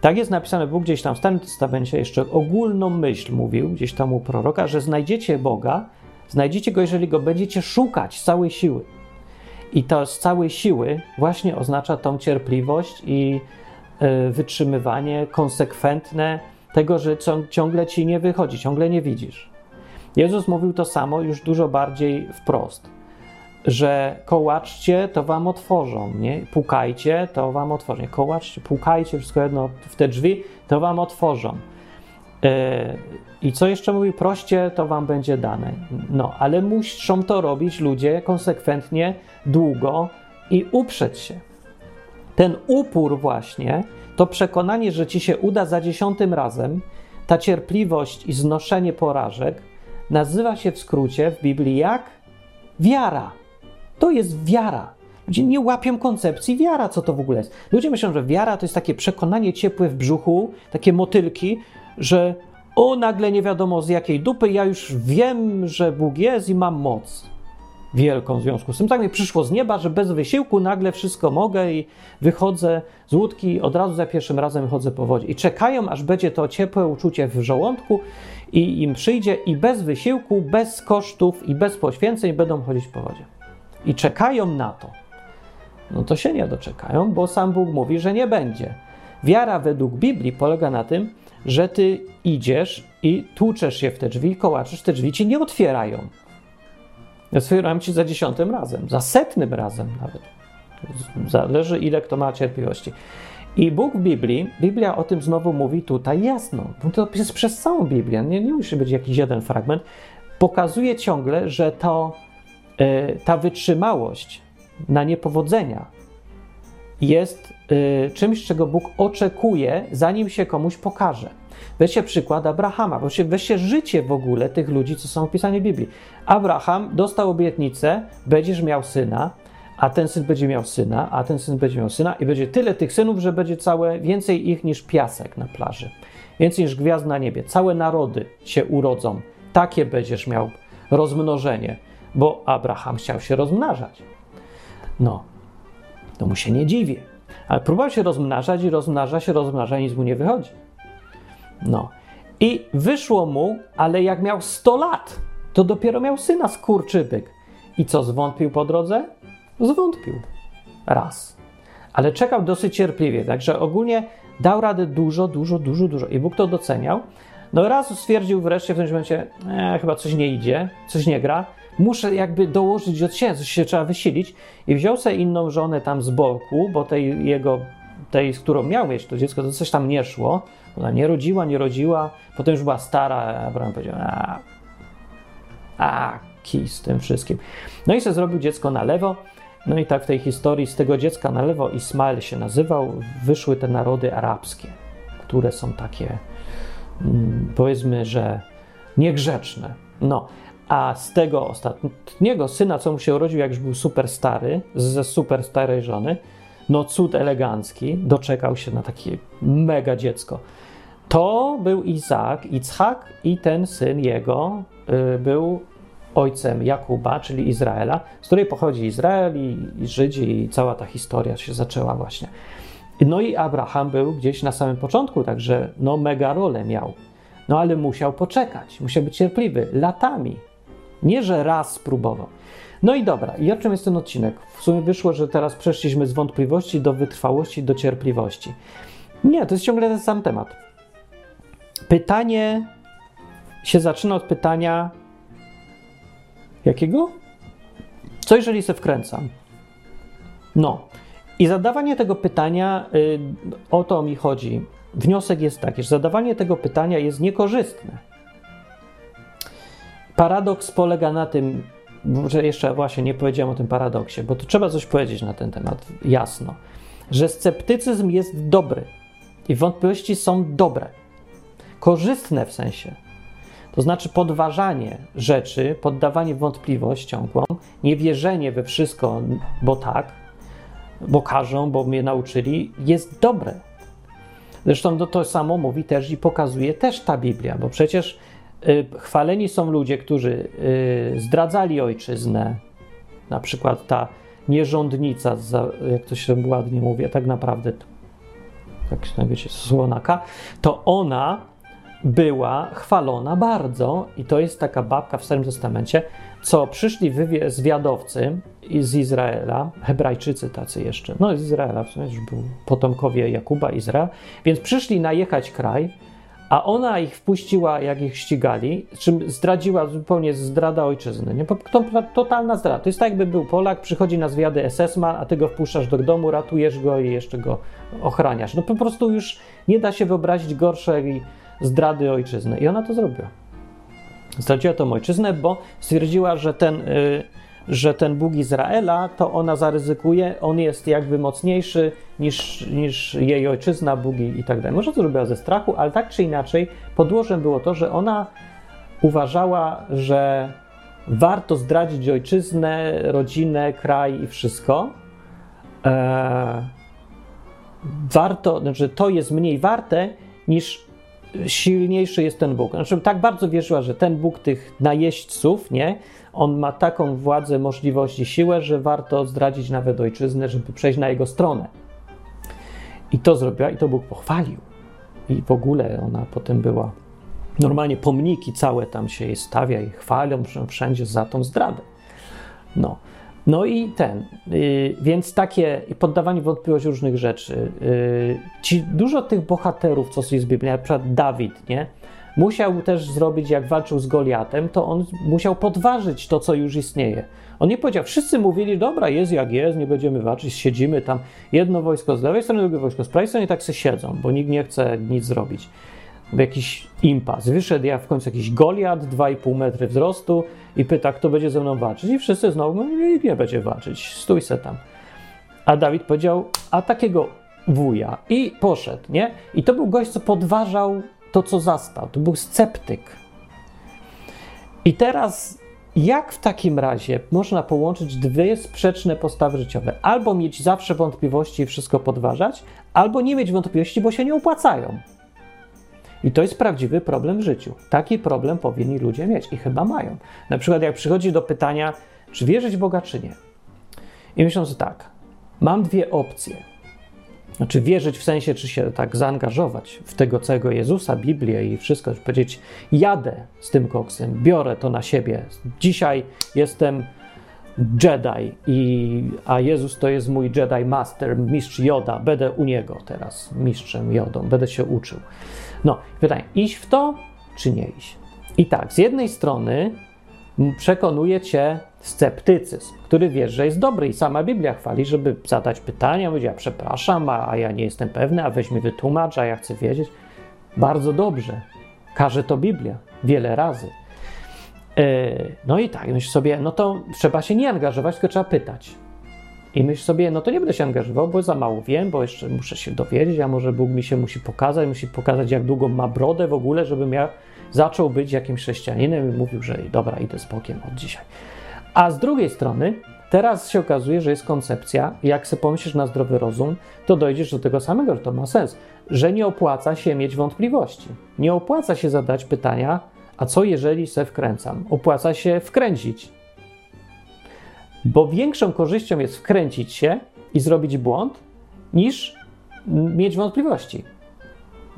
Speaker 1: Tak jest napisane, Bóg gdzieś tam w Starym Testamencie jeszcze ogólną myśl mówił, gdzieś tam u proroka, że znajdziecie Boga, znajdziecie Go, jeżeli Go będziecie szukać z całej siły. I to z całej siły właśnie oznacza tą cierpliwość i y, wytrzymywanie konsekwentne tego, że ciągle ci nie wychodzi, ciągle nie widzisz. Jezus mówił to samo już dużo bardziej wprost, że kołaczcie, to wam otworzą, nie? Pukajcie, to wam otworzą. Kołaczcie, pukajcie, wszystko jedno w te drzwi, to wam otworzą. E, I co jeszcze mówi? Proście, to wam będzie dane. No, ale muszą to robić ludzie konsekwentnie, długo i uprzeć się. Ten upór właśnie, to przekonanie, że ci się uda za dziesiątym razem, ta cierpliwość i znoszenie porażek, nazywa się w skrócie w Biblii jak wiara. To jest wiara. Ludzie nie łapią koncepcji wiara, co to w ogóle jest. Ludzie myślą, że wiara to jest takie przekonanie ciepłe w brzuchu, takie motylki, że o, nagle nie wiadomo z jakiej dupy, ja już wiem, że Bóg jest i mam moc wielką w związku z tym. Tak mi przyszło z nieba, że bez wysiłku nagle wszystko mogę i wychodzę z łódki, od razu za pierwszym razem chodzę po wodzie. I czekają, aż będzie to ciepłe uczucie w żołądku i im przyjdzie i bez wysiłku, bez kosztów i bez poświęceń będą chodzić po wodzie. I czekają na to. No to się nie doczekają, bo sam Bóg mówi, że nie będzie. Wiara według Biblii polega na tym, że ty idziesz i tłuczesz się w te drzwi, kołaczysz, te drzwi ci nie otwierają. Otwieram ci za dziesiątym razem, za setnym razem nawet. Zależy, ile kto ma cierpliwości. I Bóg w Biblii, Biblia o tym znowu mówi tutaj jasno. To jest przez całą Biblię, nie, nie musi być jakiś jeden fragment. Pokazuje ciągle, że to, ta wytrzymałość na niepowodzenia jest y, czymś, czego Bóg oczekuje, zanim się komuś pokaże. Weźcie przykład Abrahama, weźcie, weźcie życie w ogóle tych ludzi, co są opisani w Biblii. Abraham dostał obietnicę, będziesz miał syna, a ten syn będzie miał syna, a ten syn będzie miał syna i będzie tyle tych synów, że będzie całe, więcej ich niż piasek na plaży, więcej niż gwiazd na niebie. Całe narody się urodzą. Takie będziesz miał rozmnożenie, bo Abraham chciał się rozmnażać. No, to mu się nie dziwię. Ale próbował się rozmnażać i rozmnaża się, rozmnaża nic mu nie wychodzi. No. I wyszło mu, ale jak miał 100 lat, to dopiero miał syna skurczybyk. I co, zwątpił po drodze? Zwątpił. Raz. Ale czekał dosyć cierpliwie, także ogólnie dał radę dużo, dużo, dużo, dużo. I Bóg to doceniał. No raz stwierdził wreszcie w tym momencie, e, chyba coś nie idzie, coś nie gra, muszę jakby dołożyć od siebie, coś się trzeba wysilić. I wziął sobie inną żonę tam z boku, bo tej jego, tej, z którą miał mieć to dziecko, to coś tam nie szło. Ona nie rodziła, nie rodziła, potem już była stara, a Abraham powiedział, a, a kij z tym wszystkim. No i sobie zrobił dziecko na lewo, no i tak w tej historii z tego dziecka na lewo Ismael się nazywał, wyszły te narody arabskie, które są takie, mm, powiedzmy, że niegrzeczne. No, a z tego ostatniego syna, co mu się urodził, jak już był super stary, ze super starej żony, no cud elegancki, doczekał się na takie mega dziecko. To był Izaak, Ichak i ten syn jego y, był ojcem Jakuba, czyli Izraela, z której pochodzi Izrael i, i Żydzi i cała ta historia się zaczęła właśnie. No i Abraham był gdzieś na samym początku, także no mega rolę miał. No ale musiał poczekać, musiał być cierpliwy, latami. Nie, że raz spróbował. No i dobra, i o czym jest ten odcinek? W sumie wyszło, że teraz przeszliśmy z wątpliwości do wytrwałości, do cierpliwości. Nie, to jest ciągle ten sam temat. Pytanie się zaczyna od pytania jakiego? Co jeżeli se wkręcam? No. I zadawanie tego pytania, y, o to mi chodzi. Wniosek jest taki, że zadawanie tego pytania jest niekorzystne. Paradoks polega na tym, że jeszcze właśnie nie powiedziałem o tym paradoksie, bo to trzeba coś powiedzieć na ten temat jasno, że sceptycyzm jest dobry i wątpliwości są dobre korzystne w sensie. To znaczy podważanie rzeczy, poddawanie wątpliwość ciągłą, niewierzenie we wszystko, bo tak, bo każą, bo mnie nauczyli, jest dobre. Zresztą to, to samo mówi też i pokazuje też ta Biblia, bo przecież chwaleni są ludzie, którzy y, zdradzali ojczyznę, na przykład ta nierządnica, jak to się ładnie mówi, tak naprawdę, tak wiecie, słonaka, to ona była chwalona bardzo, i to jest taka babka w Starym Testamencie, co przyszli zwiadowcy z Izraela, Hebrajczycy tacy jeszcze, no z Izraela, w sumie już był potomkowie Jakuba, Izrael, więc przyszli najechać kraj, a ona ich wpuściła, jak ich ścigali, czym zdradziła zupełnie zdrada ojczyzny. Nie? To, totalna zdrada. To jest tak, jakby był Polak, przychodzi na zwiady SS-man, a ty go wpuszczasz do domu, ratujesz go i jeszcze go ochraniasz. No po prostu już nie da się wyobrazić gorszej zdrady ojczyzny. I ona to zrobiła. Zdradziła tą ojczyznę, bo stwierdziła, że ten, y, że ten Bóg Izraela, to ona zaryzykuje, on jest jakby mocniejszy niż, niż jej ojczyzna, Bóg i, tak dalej. Może to zrobiła ze strachu, ale tak czy inaczej, podłożem było to, że ona uważała, że warto zdradzić ojczyznę, rodzinę, kraj i wszystko. E, warto, znaczy to jest mniej warte niż silniejszy jest ten Bóg. Znaczy, tak bardzo wierzyła, że ten Bóg tych najeźdźców, nie, on ma taką władzę, możliwości, siłę, że warto zdradzić nawet ojczyznę, żeby przejść na jego stronę. I to zrobiła, i to Bóg pochwalił. I w ogóle ona potem była. Normalnie pomniki całe tam się jej stawia i chwalą wszędzie za tą zdradę. No. No i ten, yy, więc takie poddawanie wątpliwości różnych rzeczy. Yy, ci, dużo tych bohaterów, co jest z Biblii, na przykład Dawid, nie? Musiał też zrobić, jak walczył z Goliatem, to on musiał podważyć to, co już istnieje. On nie powiedział, wszyscy mówili, dobra, jest jak jest, nie będziemy walczyć, siedzimy tam, jedno wojsko z lewej strony, drugie wojsko z prawej strony i tak se siedzą, bo nikt nie chce nic zrobić. Jakiś impas. Wyszedł ja w końcu jakiś Goliat, 2,5 metry wzrostu i pyta, kto będzie ze mną walczyć. I wszyscy znowu mówią, nikt nie będzie walczyć, stój se tam. A Dawid powiedział, a takiego wuja. I poszedł, nie? I to był gość, co podważał to, co zastał. To był sceptyk. I teraz, jak w takim razie można połączyć dwie sprzeczne postawy życiowe? Albo mieć zawsze wątpliwości i wszystko podważać, albo nie mieć wątpliwości, bo się nie opłacają. I to jest prawdziwy problem w życiu. Taki problem powinni ludzie mieć i chyba mają. Na przykład, jak przychodzi do pytania, czy wierzyć w Boga, czy nie. I myślą, że tak, mam dwie opcje. Znaczy wierzyć w sensie, czy się tak zaangażować w tego całego Jezusa, Biblię i wszystko, żeby powiedzieć, jadę z tym koksem, biorę to na siebie. Dzisiaj jestem Jedi, i, a Jezus to jest mój Jedi Master, mistrz Joda. Będę u niego teraz mistrzem Jodą, będę się uczył. No, pytanie, iść w to, czy nie iść? I tak, z jednej strony przekonuje cię sceptycyzm, który wiesz, że jest dobry i sama Biblia chwali, żeby zadać pytania, mówić, ja przepraszam, a, a ja nie jestem pewny, a weź mi wytłumacz, a ja chcę wiedzieć. Bardzo dobrze. Każe to Biblia wiele razy. Yy, no i tak, myśl sobie, no to trzeba się nie angażować, tylko trzeba pytać. I myśl sobie, no to nie będę się angażował, bo za mało wiem, bo jeszcze muszę się dowiedzieć, a może Bóg mi się musi pokazać, musi pokazać, jak długo ma brodę w ogóle, żebym ja zaczął być jakimś chrześcijaninem i mówił, że dobra, idę z Bogiem od dzisiaj. A z drugiej strony, teraz się okazuje, że jest koncepcja, jak sobie pomyślisz na zdrowy rozum, to dojdziesz do tego samego, że to ma sens, że nie opłaca się mieć wątpliwości. Nie opłaca się zadać pytania, a co jeżeli se wkręcam? Opłaca się wkręcić. Bo większą korzyścią jest wkręcić się i zrobić błąd, niż mieć wątpliwości.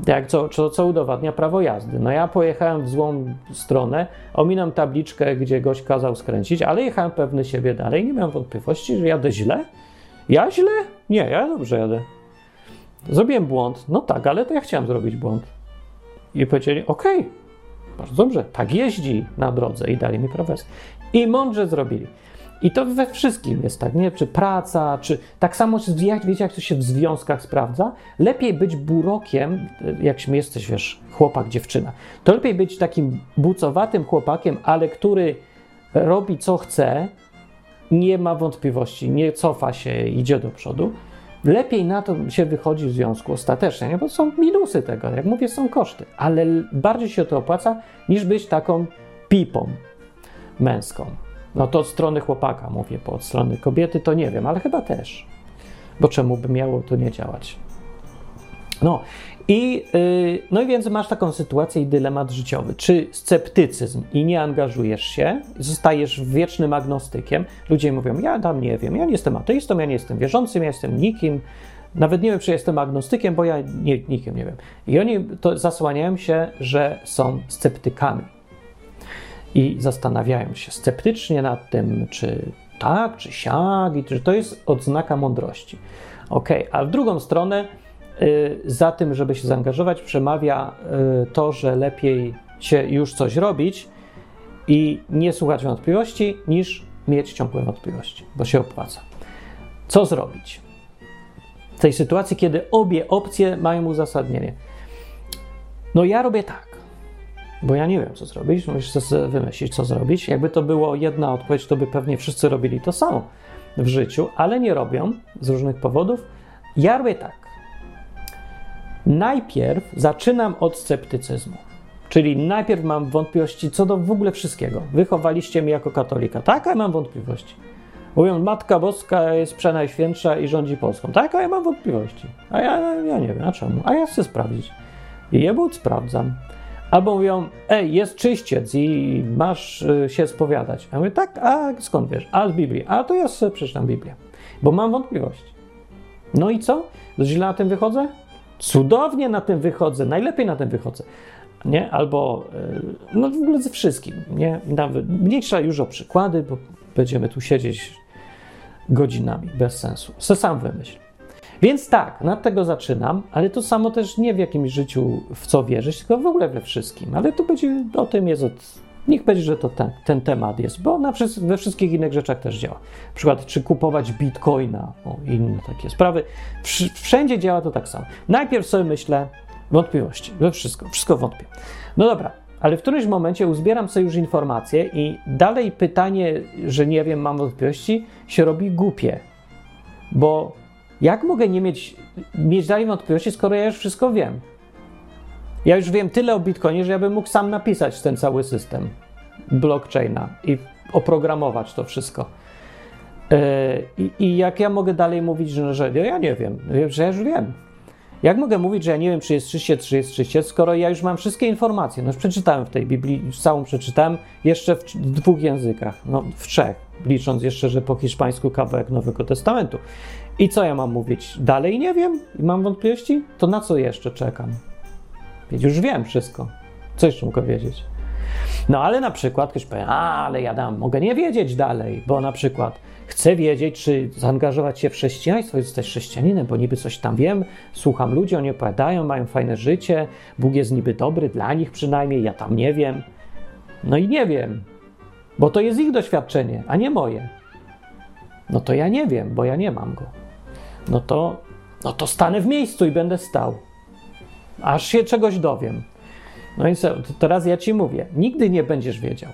Speaker 1: Jak co, co, co udowadnia prawo jazdy. No ja pojechałem w złą stronę, ominam tabliczkę, gdzie gość kazał skręcić, ale jechałem pewny siebie dalej. Nie miałem wątpliwości, że jadę źle. Ja źle? Nie, ja dobrze jadę. Zrobiłem błąd. No tak, ale to ja chciałem zrobić błąd. I powiedzieli, okej, okay, bardzo dobrze, tak jeździ na drodze i dali mi prawo I mądrze zrobili. I to we wszystkim jest tak, nie? Czy praca, czy tak samo, jak, wiecie, jak to się w związkach sprawdza? Lepiej być burokiem, jak jesteś, wiesz, chłopak, dziewczyna. To lepiej być takim bucowatym chłopakiem, ale który robi co chce, nie ma wątpliwości, nie cofa się, idzie do przodu. Lepiej na to się wychodzi w związku ostatecznie, nie? bo są minusy tego, jak mówię, są koszty, ale bardziej się to opłaca niż być taką pipą męską. No to od strony chłopaka mówię, bo od strony kobiety to nie wiem, ale chyba też. Bo czemu by miało to nie działać? No i, yy, no i więc masz taką sytuację i dylemat życiowy. Czy sceptycyzm i nie angażujesz się, zostajesz wiecznym agnostykiem. Ludzie mówią, ja tam nie wiem, ja nie jestem ateistą, ja nie jestem wierzącym, ja jestem nikim, Nawet nie wiem, czy jestem agnostykiem, bo ja nie, nikim nie wiem. I oni to zasłaniają się, że są sceptykami. I zastanawiają się sceptycznie nad tym, czy tak, czy siak, i czy to jest odznaka mądrości. Ok, a w drugą stronę, y, za tym, żeby się zaangażować, przemawia y, to, że lepiej się już coś robić i nie słuchać wątpliwości, niż mieć ciągłe wątpliwości, bo się opłaca. Co zrobić? W tej sytuacji, kiedy obie opcje mają uzasadnienie. No ja robię tak, bo ja nie wiem, co zrobić. Musisz sobie wymyślić, co zrobić. Jakby to było jedna odpowiedź, to by pewnie wszyscy robili to samo w życiu, ale nie robią z różnych powodów. Ja robię tak. Najpierw zaczynam od sceptycyzmu. Czyli najpierw mam wątpliwości co do w ogóle wszystkiego. Wychowaliście mnie jako katolika. Tak, a ja mam wątpliwości. Mówią, Matka Boska jest przenajświętsza i rządzi Polską. Tak, a ja mam wątpliwości. A ja, ja nie wiem, a czemu? A ja chcę sprawdzić. I jebut sprawdzam. Albo mówią, ej, jest czyściec i masz y, się spowiadać. A mówię, tak, a skąd wiesz? A z Biblii. A to ja sobie przeczytam Biblię, bo mam wątpliwości. No i co? Źle na tym wychodzę? Cudownie na tym wychodzę, najlepiej na tym wychodzę. Nie? Albo, y, no w ogóle ze wszystkim, nie? Nawet, mniejsza już o przykłady, bo będziemy tu siedzieć godzinami, bez sensu. Se sam wymyśl. Więc tak, nad tego zaczynam, ale to samo też nie w jakimś życiu, w co wierzyć, tylko w ogóle we wszystkim. Ale to będzie, o tym jest od, niech będzie, że to ten, ten temat jest, bo na, we wszystkich innych rzeczach też działa. Na przykład, czy kupować bitcoina, o, inne takie sprawy. Wszędzie działa to tak samo. Najpierw sobie myślę, wątpliwości, we wszystko, wszystko wątpię. No dobra, ale w którymś momencie uzbieram sobie już informacje i dalej pytanie, że nie wiem, mam wątpliwości, się robi głupie. Bo jak mogę nie mieć, mieć dalej wątpliwości, skoro ja już wszystko wiem? Ja już wiem tyle o Bitcoinie, że ja bym mógł sam napisać ten cały system blockchaina i oprogramować to wszystko. Yy, I, I, jak ja mogę dalej mówić, że, że ja nie wiem, że ja już wiem. Jak mogę mówić, że ja nie wiem, czy jest czyściec, czy jest czyściec, skoro ja już mam wszystkie informacje? No już przeczytałem w tej Biblii, całą przeczytałem, jeszcze w dwóch językach, no w trzech, licząc jeszcze, że po hiszpańsku kawałek Nowego Testamentu. I co ja mam mówić? Dalej nie wiem mam wątpliwości? To na co jeszcze czekam? Już wiem wszystko. Co jeszcze mogę wiedzieć? No ale na przykład ktoś powie, a, ale ja dam, mogę nie wiedzieć dalej, bo na przykład chcę wiedzieć, czy zaangażować się w chrześcijaństwo, jesteś chrześcijaninem, bo niby coś tam wiem, słucham ludzi, oni opowiadają, mają fajne życie, Bóg jest niby dobry, dla nich przynajmniej, ja tam nie wiem. No i nie wiem, bo to jest ich doświadczenie, a nie moje. No to ja nie wiem, bo ja nie mam go no to, no to stanę w miejscu i będę stał, aż się czegoś dowiem. No i teraz ja ci mówię, nigdy nie będziesz wiedział.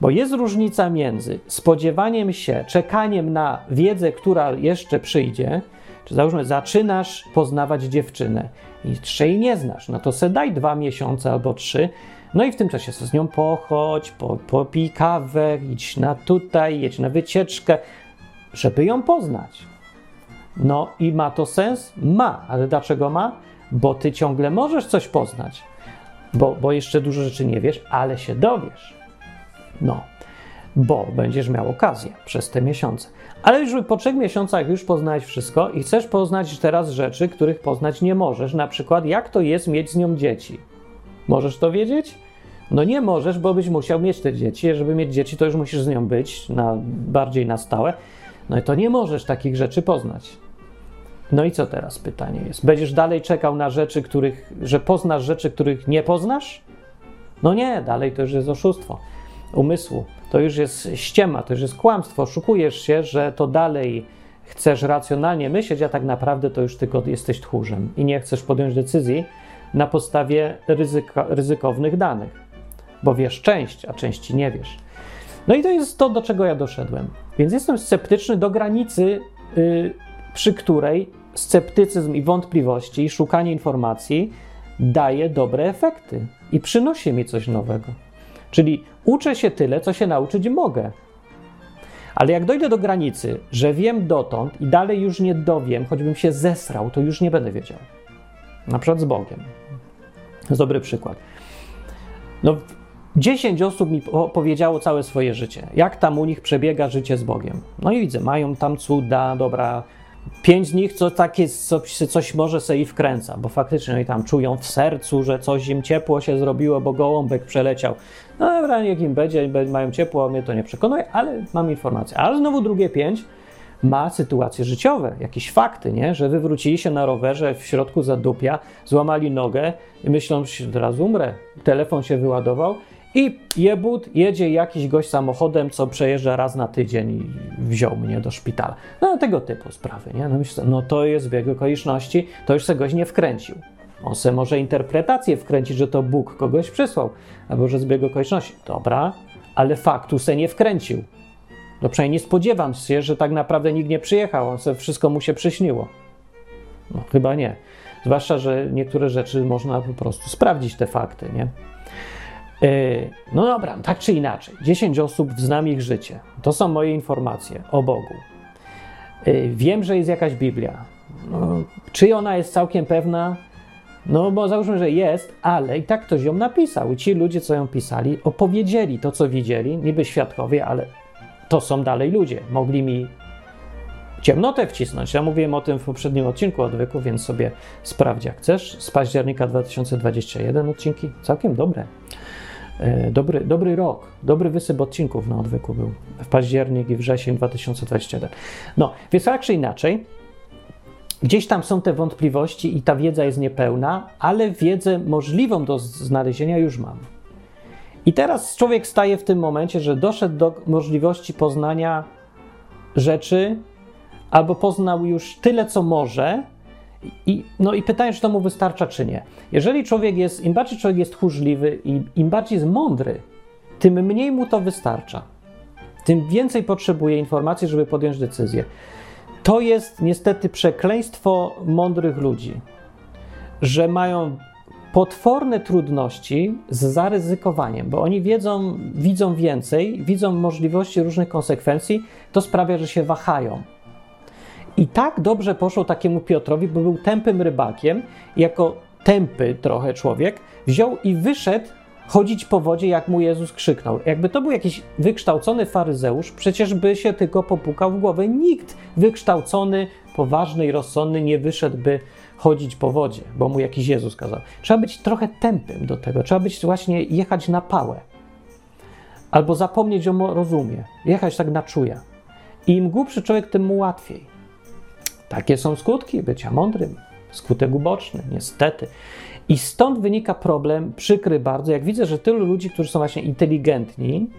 Speaker 1: Bo jest różnica między spodziewaniem się, czekaniem na wiedzę, która jeszcze przyjdzie, czy załóżmy, zaczynasz poznawać dziewczynę i jeszcze jej nie znasz, no to se daj dwa miesiące albo trzy, no i w tym czasie sobie z nią pochodź, po, popij kawę, idź na tutaj, jedź na wycieczkę, żeby ją poznać. No i ma to sens? Ma, ale dlaczego ma? Bo ty ciągle możesz coś poznać, bo, bo jeszcze dużo rzeczy nie wiesz, ale się dowiesz. No, bo będziesz miał okazję przez te miesiące. Ale już po trzech miesiącach już poznałeś wszystko i chcesz poznać teraz rzeczy, których poznać nie możesz. Na przykład, jak to jest mieć z nią dzieci. Możesz to wiedzieć? No nie możesz, bo byś musiał mieć te dzieci. Żeby mieć dzieci, to już musisz z nią być na, bardziej na stałe. No i to nie możesz takich rzeczy poznać. No i co teraz pytanie jest? Będziesz dalej czekał na rzeczy, których, że poznasz rzeczy, których nie poznasz? No nie, dalej to już jest oszustwo umysłu. To już jest ściema, to już jest kłamstwo. Oszukujesz się, że to dalej chcesz racjonalnie myśleć, a tak naprawdę to już tylko jesteś tchórzem i nie chcesz podjąć decyzji na podstawie ryzyka, ryzykownych danych, bo wiesz część, a części nie wiesz. No i to jest to, do czego ja doszedłem. Więc jestem sceptyczny do granicy, yy, przy której sceptycyzm i wątpliwości i szukanie informacji daje dobre efekty i przynosi mi coś nowego. Czyli uczę się tyle, co się nauczyć mogę. Ale jak dojdę do granicy, że wiem dotąd i dalej już nie dowiem, choćbym się zesrał, to już nie będę wiedział. Na przykład z Bogiem. To jest dobry przykład. No, 10 osób mi powiedziało całe swoje życie, jak tam u nich przebiega życie z Bogiem. No i widzę, mają tam cuda, dobra, Pięć z nich co takie coś, coś może sobie i wkręca, bo faktycznie oni tam czują w sercu, że coś im ciepło się zrobiło, bo gołąbek przeleciał. No dobra, niech im będzie, mają ciepło, mnie to nie przekonuje, ale mam informację. Ale znowu drugie pięć ma sytuacje życiowe, jakieś fakty, nie? że wywrócili się na rowerze w środku zadupia, złamali nogę i myślą, że teraz umrę. Telefon się wyładował i jebut, jedzie jakiś gość samochodem, co przejeżdża raz na tydzień i wziął mnie do szpitala. No tego typu sprawy, nie? No myślę, no to jest bieg okoliczności, to już se goś nie wkręcił. On se może interpretację wkręcić, że to Bóg kogoś przysłał, albo że zbieg okoliczności. Dobra, ale faktu se nie wkręcił. No przynajmniej nie spodziewam się, że tak naprawdę nikt nie przyjechał, on se wszystko mu się przyśniło. No chyba nie. Zwłaszcza, że niektóre rzeczy można po prostu sprawdzić te fakty, nie? E, no dobra, tak czy inaczej, 10 osób znam ich życie. To są moje informacje o Bogu. E, wiem, że jest jakaś Biblia. No, czy ona jest całkiem pewna? No, bo załóżmy, że jest, ale i tak ktoś ją napisał. I ci ludzie, co ją pisali, opowiedzieli to, co widzieli, niby świadkowie, ale to są dalej ludzie. Mogli mi ciemnotę wcisnąć. Ja mówiłem o tym w poprzednim odcinku odwyku, więc sobie sprawdź jak chcesz. Z października 2021 odcinki, całkiem dobre. E, dobry, dobry rok, dobry wysyp odcinków na odwyku był w październik i wrzesień 2021. No, więc tak czy inaczej, gdzieś tam są te wątpliwości i ta wiedza jest niepełna, ale wiedzę możliwą do znalezienia już mam. I teraz człowiek staje w tym momencie, że doszedł do możliwości poznania rzeczy, albo poznał już tyle, co może, i, no i pytanie, czy to mu wystarcza, czy nie. Jeżeli człowiek jest, im bardziej człowiek jest tchórzliwy i im bardziej jest mądry, tym mniej mu to wystarcza. Tym więcej potrzebuje informacji, żeby podjąć decyzję. To jest niestety przekleństwo mądrych ludzi, że mają potworne trudności z zaryzykowaniem, bo oni wiedzą, widzą więcej, widzą możliwości różnych konsekwencji, to sprawia, że się wahają. I tak dobrze poszło takiemu Piotrowi, bo był tępym rybakiem, jako tępy trochę człowiek, wziął i wyszedł chodzić po wodzie, jak mu Jezus krzyknął. Jakby to był jakiś wykształcony faryzeusz, przecież by się tylko popukał w głowę. Nikt wykształcony, poważny i rozsądny nie wyszedłby chodzić po wodzie, bo mu jakiś Jezus kazał. Trzeba być trochę tępym do tego, trzeba być właśnie jechać na pałę. Albo zapomnieć o rozumie, jechać tak na czuja. I im głupszy człowiek, tym mu łatwiej. Takie są skutki bycia mądrym. Skutek uboczny, niestety. I stąd wynika problem, przykry bardzo, jak widzę, że tylu ludzi, którzy są właśnie inteligentni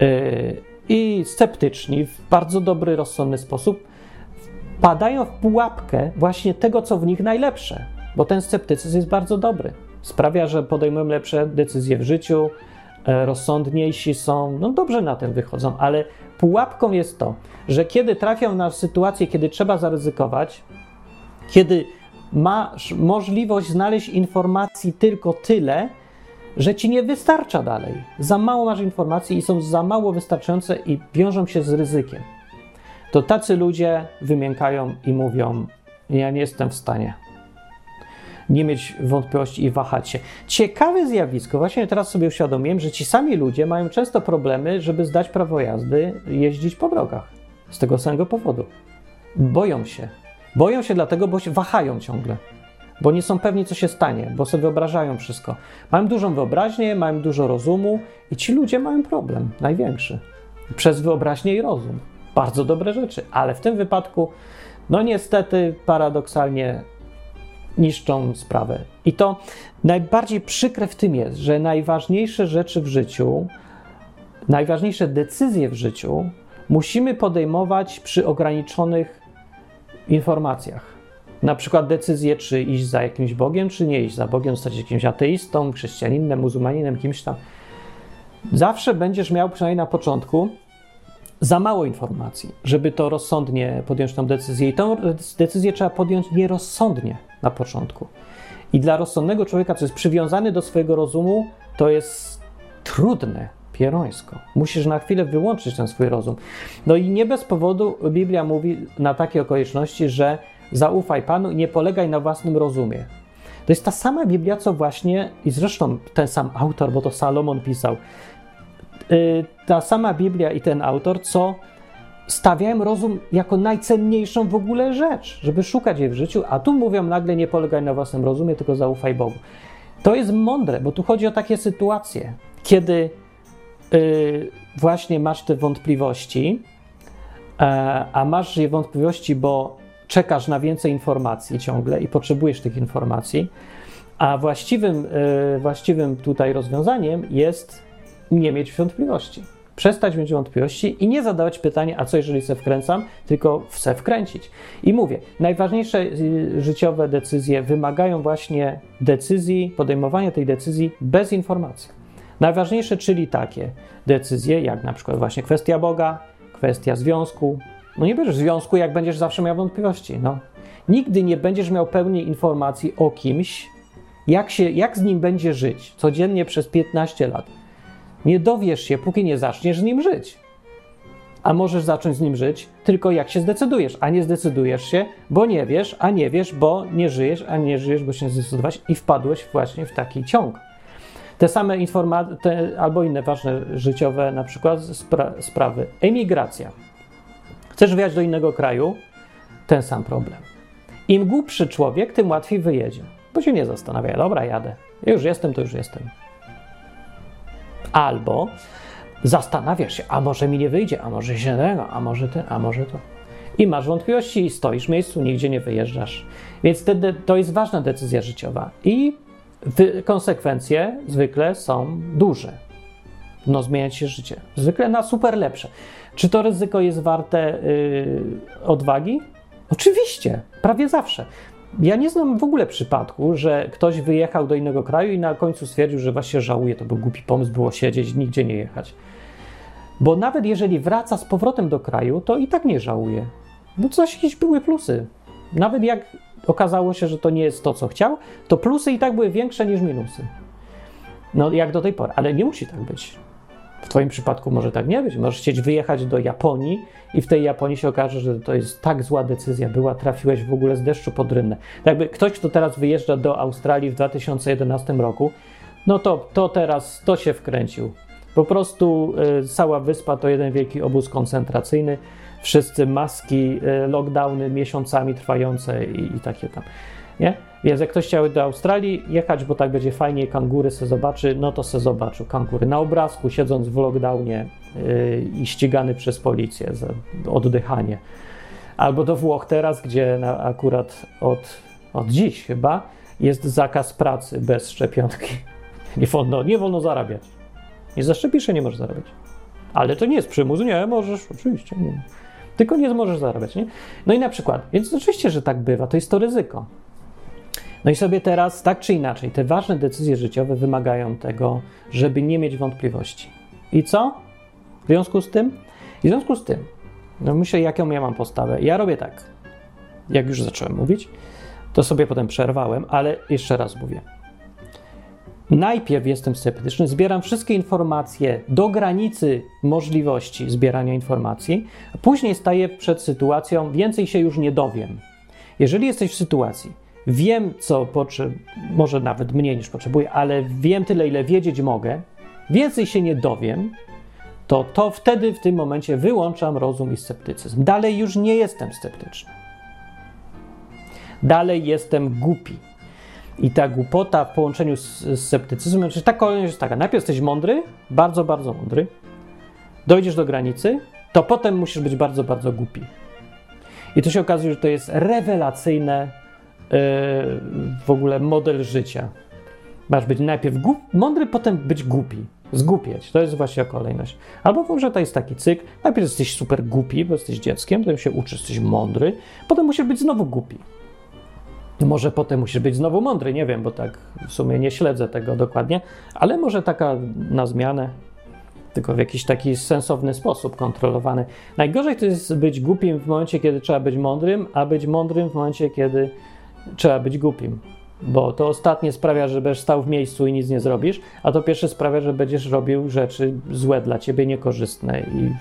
Speaker 1: yy, i sceptyczni w bardzo dobry, rozsądny sposób, padają w pułapkę właśnie tego, co w nich najlepsze, bo ten sceptycyzm jest bardzo dobry. Sprawia, że podejmują lepsze decyzje w życiu, e, rozsądniejsi są, no dobrze na tym wychodzą, ale pułapką jest to, że kiedy trafią na sytuację, kiedy trzeba zaryzykować, kiedy masz możliwość znaleźć informacji tylko tyle, że ci nie wystarcza dalej. Za mało masz informacji i są za mało wystarczające i wiążą się z ryzykiem. To tacy ludzie wymiękają i mówią: Ja nie jestem w stanie nie mieć wątpliwości i wahać się. Ciekawe zjawisko, właśnie teraz sobie uświadomiłem, że ci sami ludzie mają często problemy, żeby zdać prawo jazdy, jeździć po drogach. Z tego samego powodu. Boją się. Boją się dlatego, bo się wahają ciągle. Bo nie są pewni, co się stanie, bo sobie wyobrażają wszystko. Mają dużą wyobraźnię, mają dużo rozumu i ci ludzie mają problem, największy. Przez wyobraźnię i rozum. Bardzo dobre rzeczy, ale w tym wypadku, no niestety, paradoksalnie niszczą sprawę. I to najbardziej przykre w tym jest, że najważniejsze rzeczy w życiu, najważniejsze decyzje w życiu musimy podejmować przy ograniczonych informacjach. Na przykład decyzję, czy iść za jakimś Bogiem, czy nie iść za Bogiem, stać jakimś ateistą, chrześcijaninem, muzułmaninem, kimś tam. Zawsze będziesz miał przynajmniej na początku za mało informacji, żeby to rozsądnie podjąć tą decyzję. I tą decyzję trzeba podjąć nierozsądnie na początku. I dla rozsądnego człowieka, co jest przywiązany do swojego rozumu, to jest trudne, pierońsko. Musisz na chwilę wyłączyć ten swój rozum. No i nie bez powodu Biblia mówi na takie okoliczności, że zaufaj Panu i nie polegaj na własnym rozumie. To jest ta sama Biblia, co właśnie, i zresztą ten sam autor, bo to Salomon pisał, Y, ta sama Biblia i ten autor, co stawiałem rozum jako najcenniejszą w ogóle rzecz, żeby szukać jej w życiu, a tu mówią nagle nie polegaj na własnym rozumie, tylko zaufaj Bogu. To jest mądre, bo tu chodzi o takie sytuacje, kiedy yy, właśnie masz te wątpliwości, yy, a masz je wątpliwości, bo czekasz na więcej informacji ciągle i potrzebujesz tych informacji, a właściwym, yy, właściwym tutaj rozwiązaniem jest nie mieć wątpliwości przestać mieć wątpliwości i nie zadawać pytania, a co jeżeli se wkręcam, tylko se wkręcić. I mówię, najważniejsze y, życiowe decyzje wymagają właśnie decyzji, podejmowania tej decyzji bez informacji. Najważniejsze, czyli takie decyzje, jak na przykład właśnie kwestia Boga, kwestia związku. No nie będziesz w związku, jak będziesz zawsze miał wątpliwości. No. Nigdy nie będziesz miał pełnej informacji o kimś, jak, się, jak z nim będzie żyć codziennie przez 15 lat nie dowiesz się, póki nie zaczniesz z nim żyć. A możesz zacząć z nim żyć tylko jak się zdecydujesz, a nie zdecydujesz się, bo nie wiesz, a nie wiesz, bo nie żyjesz, a nie żyjesz, bo się nie zdecydowałeś i wpadłeś właśnie w taki ciąg. Te same informacje, albo inne ważne życiowe, na przykład spra sprawy. Emigracja. Chcesz wyjechać do innego kraju? Ten sam problem. Im głupszy człowiek, tym łatwiej wyjedzie, bo się nie zastanawia. Dobra, jadę. Już jestem, to już jestem. Albo zastanawiasz się, a może mi nie wyjdzie, a może się tego, a może ten, a może to. I masz wątpliwości i stoisz w miejscu, nigdzie nie wyjeżdżasz. Więc wtedy to jest ważna decyzja życiowa. I konsekwencje zwykle są duże. No, zmieniać się życie. Zwykle na super lepsze. Czy to ryzyko jest warte yy, odwagi? Oczywiście, prawie zawsze. Ja nie znam w ogóle przypadku, że ktoś wyjechał do innego kraju i na końcu stwierdził, że właśnie żałuje, to był głupi pomysł, było siedzieć, nigdzie nie jechać. Bo nawet jeżeli wraca z powrotem do kraju, to i tak nie żałuje. Bo coś jakieś były plusy. Nawet jak okazało się, że to nie jest to, co chciał, to plusy i tak były większe niż minusy. No, jak do tej pory, ale nie musi tak być. W Twoim przypadku może tak nie być. Możesz chcieć wyjechać do Japonii i w tej Japonii się okaże, że to jest tak zła decyzja była, trafiłeś w ogóle z deszczu pod rynnę. Jakby ktoś, kto teraz wyjeżdża do Australii w 2011 roku, no to, to teraz to się wkręcił. Po prostu y, cała wyspa to jeden wielki obóz koncentracyjny. Wszyscy maski, y, lockdowny miesiącami trwające i, i takie tam. Nie? Więc jak ktoś chciał do Australii jechać, bo tak będzie fajnie, kangury se zobaczy, no to se zobaczył kangury na obrazku, siedząc w lockdownie yy, i ścigany przez policję za oddychanie. Albo do Włoch teraz, gdzie na, akurat od, od dziś chyba jest zakaz pracy bez szczepionki. Nie wolno, nie wolno zarabiać. Nie zaszczepisz się, nie możesz zarabiać. Ale to nie jest przymus, nie, możesz, oczywiście, nie. Tylko nie możesz zarabiać, nie? No i na przykład, więc oczywiście, że tak bywa, to jest to ryzyko. No i sobie teraz, tak czy inaczej, te ważne decyzje życiowe wymagają tego, żeby nie mieć wątpliwości. I co? W związku z tym? w związku z tym, no myślę, jaką ja mam postawę. Ja robię tak, jak już zacząłem mówić, to sobie potem przerwałem, ale jeszcze raz mówię. Najpierw jestem sceptyczny, zbieram wszystkie informacje do granicy możliwości zbierania informacji, później staję przed sytuacją, więcej się już nie dowiem. Jeżeli jesteś w sytuacji, wiem, co potrzebuję, może nawet mniej niż potrzebuję, ale wiem tyle, ile wiedzieć mogę, więcej się nie dowiem, to, to wtedy w tym momencie wyłączam rozum i sceptycyzm. Dalej już nie jestem sceptyczny. Dalej jestem głupi. I ta głupota w połączeniu z, z sceptycyzmem, czyli ta kolejność jest taka: najpierw jesteś mądry, bardzo, bardzo mądry, dojdziesz do granicy, to potem musisz być bardzo, bardzo głupi. I to się okazuje, że to jest rewelacyjne w ogóle model życia. Masz być najpierw mądry, potem być głupi. Zgłupieć. To jest właśnie kolejność. Albo może to jest taki cykl. Najpierw jesteś super głupi, bo jesteś dzieckiem, potem się uczysz, jesteś mądry, potem musisz być znowu głupi. Może potem musisz być znowu mądry, nie wiem, bo tak w sumie nie śledzę tego dokładnie, ale może taka na zmianę, tylko w jakiś taki sensowny sposób kontrolowany. Najgorzej to jest być głupim w momencie, kiedy trzeba być mądrym, a być mądrym w momencie, kiedy trzeba być głupim. Bo to ostatnie sprawia, że będziesz stał w miejscu i nic nie zrobisz, a to pierwsze sprawia, że będziesz robił rzeczy złe dla ciebie, niekorzystne i,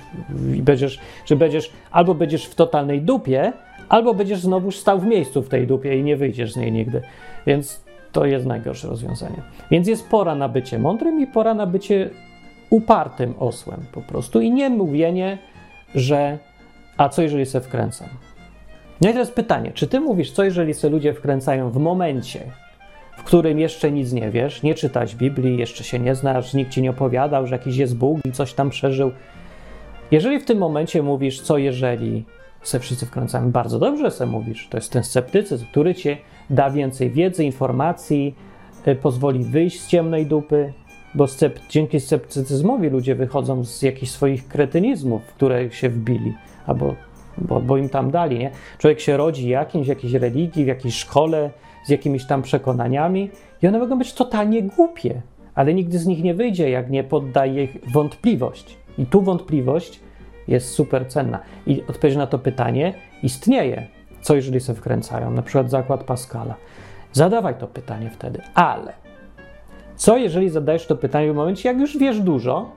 Speaker 1: i będziesz, że będziesz albo będziesz w totalnej dupie, albo będziesz znowu stał w miejscu w tej dupie i nie wyjdziesz z niej nigdy. Więc to jest najgorsze rozwiązanie. Więc jest pora na bycie mądrym i pora na bycie upartym osłem po prostu i nie mówienie, że a co jeżeli se wkręcam? No i jest pytanie, czy ty mówisz, co jeżeli se ludzie wkręcają w momencie, w którym jeszcze nic nie wiesz, nie czytać Biblii, jeszcze się nie znasz, nikt ci nie opowiadał, że jakiś jest Bóg i coś tam przeżył. Jeżeli w tym momencie mówisz, co jeżeli se wszyscy wkręcamy, bardzo dobrze se mówisz, to jest ten sceptycyzm, który ci da więcej wiedzy, informacji, y, pozwoli wyjść z ciemnej dupy, bo scept, dzięki sceptycyzmowi ludzie wychodzą z jakichś swoich kretynizmów, w które się wbili, albo bo, bo im tam dali, nie? Człowiek się rodzi jakimś, jakiejś religii, w jakiejś szkole, z jakimiś tam przekonaniami i one mogą być totalnie głupie, ale nigdy z nich nie wyjdzie, jak nie poddaje ich wątpliwość. I tu wątpliwość jest super cenna. I odpowiedź na to pytanie istnieje. Co jeżeli sobie wkręcają? Na przykład zakład Pascala. Zadawaj to pytanie wtedy. Ale co jeżeli zadajesz to pytanie w momencie, jak już wiesz dużo,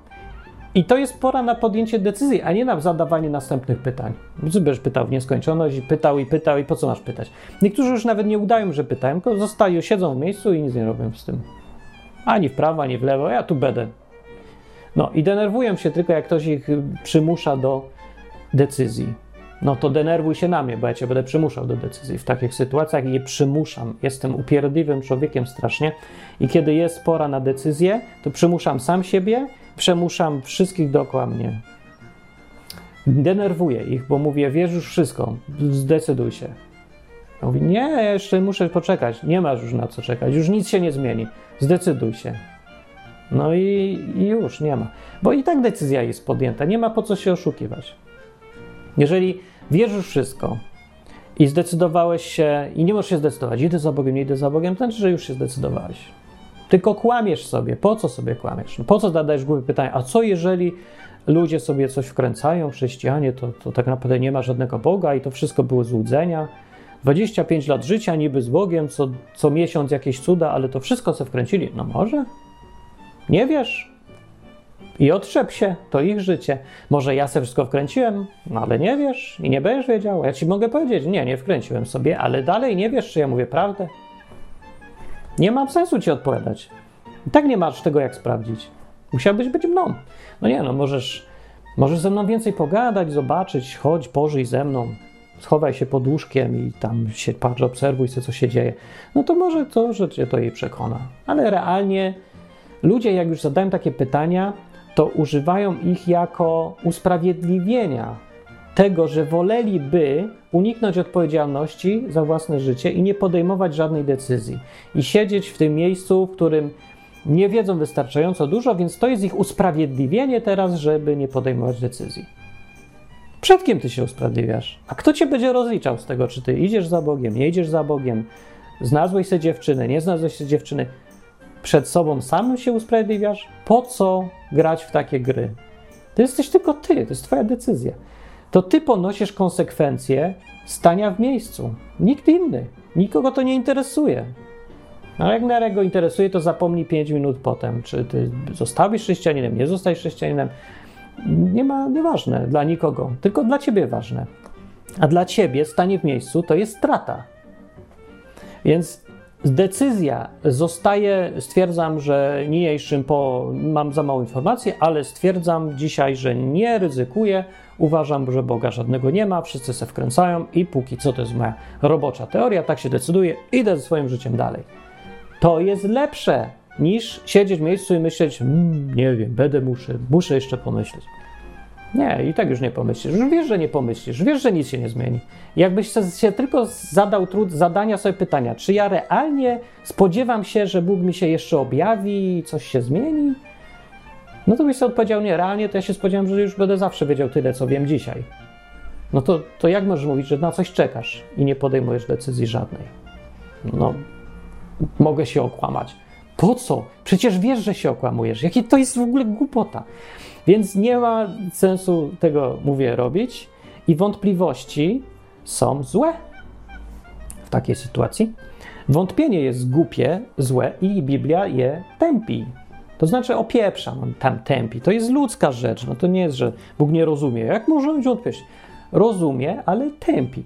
Speaker 1: i to jest pora na podjęcie decyzji, a nie na zadawanie następnych pytań. Będziesz pytał w nieskończoność i pytał i pytał i po co masz pytać? Niektórzy już nawet nie udają, że pytają, tylko zostają, siedzą w miejscu i nic nie robią z tym. Ani w prawo, ani w lewo, ja tu będę. No i denerwują się tylko, jak ktoś ich przymusza do decyzji. No to denerwuj się na mnie, bo ja cię będę przymuszał do decyzji. W takich sytuacjach je przymuszam. Jestem upierdliwym człowiekiem strasznie i kiedy jest pora na decyzję, to przymuszam sam siebie przemuszam wszystkich dookoła mnie. Denerwuję ich, bo mówię, wiesz już wszystko, zdecyduj się. Ja mówię, nie, jeszcze muszę poczekać. Nie masz już na co czekać, już nic się nie zmieni. Zdecyduj się. No i, i już nie ma. Bo i tak decyzja jest podjęta, nie ma po co się oszukiwać. Jeżeli wiesz już wszystko i zdecydowałeś się, i nie możesz się zdecydować, idę za Bogiem, nie idę za Bogiem, to znaczy, że już się zdecydowałeś. Tylko kłamiesz sobie. Po co sobie kłamiesz? No po co zadajesz głupie pytanie? A co jeżeli ludzie sobie coś wkręcają, chrześcijanie, to, to tak naprawdę nie ma żadnego Boga i to wszystko były złudzenia? 25 lat życia niby z Bogiem, co, co miesiąc jakieś cuda, ale to wszystko se wkręcili. No może? Nie wiesz? I otrzep się, to ich życie. Może ja se wszystko wkręciłem, no ale nie wiesz i nie będziesz wiedział. Ja ci mogę powiedzieć, nie, nie wkręciłem sobie, ale dalej nie wiesz, czy ja mówię prawdę. Nie mam sensu ci odpowiadać. I tak nie masz tego jak sprawdzić. Musiałbyś być mną. No nie, no możesz, możesz ze mną więcej pogadać, zobaczyć, chodź, pożyj ze mną, schowaj się pod łóżkiem i tam się patrz, obserwuj sobie, co się dzieje. No to może to, że cię to jej przekona. Ale realnie ludzie, jak już zadają takie pytania, to używają ich jako usprawiedliwienia tego, że woleliby uniknąć odpowiedzialności za własne życie i nie podejmować żadnej decyzji. I siedzieć w tym miejscu, w którym nie wiedzą wystarczająco dużo, więc to jest ich usprawiedliwienie teraz, żeby nie podejmować decyzji. Przed kim ty się usprawiedliwiasz? A kto cię będzie rozliczał z tego, czy ty idziesz za Bogiem, nie idziesz za Bogiem, znalazłeś sobie dziewczynę, nie znalazłeś sobie dziewczyny? Przed sobą samym się usprawiedliwiasz? Po co grać w takie gry? To jesteś tylko ty, to jest twoja decyzja to ty ponosisz konsekwencje stania w miejscu. Nikt inny. Nikogo to nie interesuje. No jak na go interesuje, to zapomnij 5 minut potem, czy ty zostawisz chrześcijaninem, nie zostajesz chrześcijaninem. Nie ma, nieważne dla nikogo, tylko dla ciebie ważne. A dla ciebie stanie w miejscu to jest strata. Więc decyzja zostaje, stwierdzam, że niniejszym po, mam za mało informacji, ale stwierdzam dzisiaj, że nie ryzykuję, Uważam, że Boga żadnego nie ma, wszyscy se wkręcają i póki co to jest moja robocza teoria, tak się decyduję, idę ze swoim życiem dalej. To jest lepsze niż siedzieć w miejscu i myśleć, mmm, nie wiem, będę muszę, muszę jeszcze pomyśleć. Nie, i tak już nie pomyślisz. Już wiesz, że nie pomyślisz, wiesz, że nic się nie zmieni. Jakbyś się tylko zadał trud zadania sobie pytania, czy ja realnie spodziewam się, że Bóg mi się jeszcze objawi i coś się zmieni? No to byś sobie odpowiedział, nie, realnie to ja się spodziewam, że już będę zawsze wiedział tyle, co wiem dzisiaj. No to, to jak możesz mówić, że na coś czekasz i nie podejmujesz decyzji żadnej? No, mogę się okłamać. Po co? Przecież wiesz, że się okłamujesz. Jakie to jest w ogóle głupota. Więc nie ma sensu tego, mówię, robić i wątpliwości są złe w takiej sytuacji. Wątpienie jest głupie, złe i Biblia je tępi. To znaczy opieprza tam tępi. To jest ludzka rzecz. No to nie jest, że Bóg nie rozumie. Jak może być odpieść? Rozumie, ale tępi.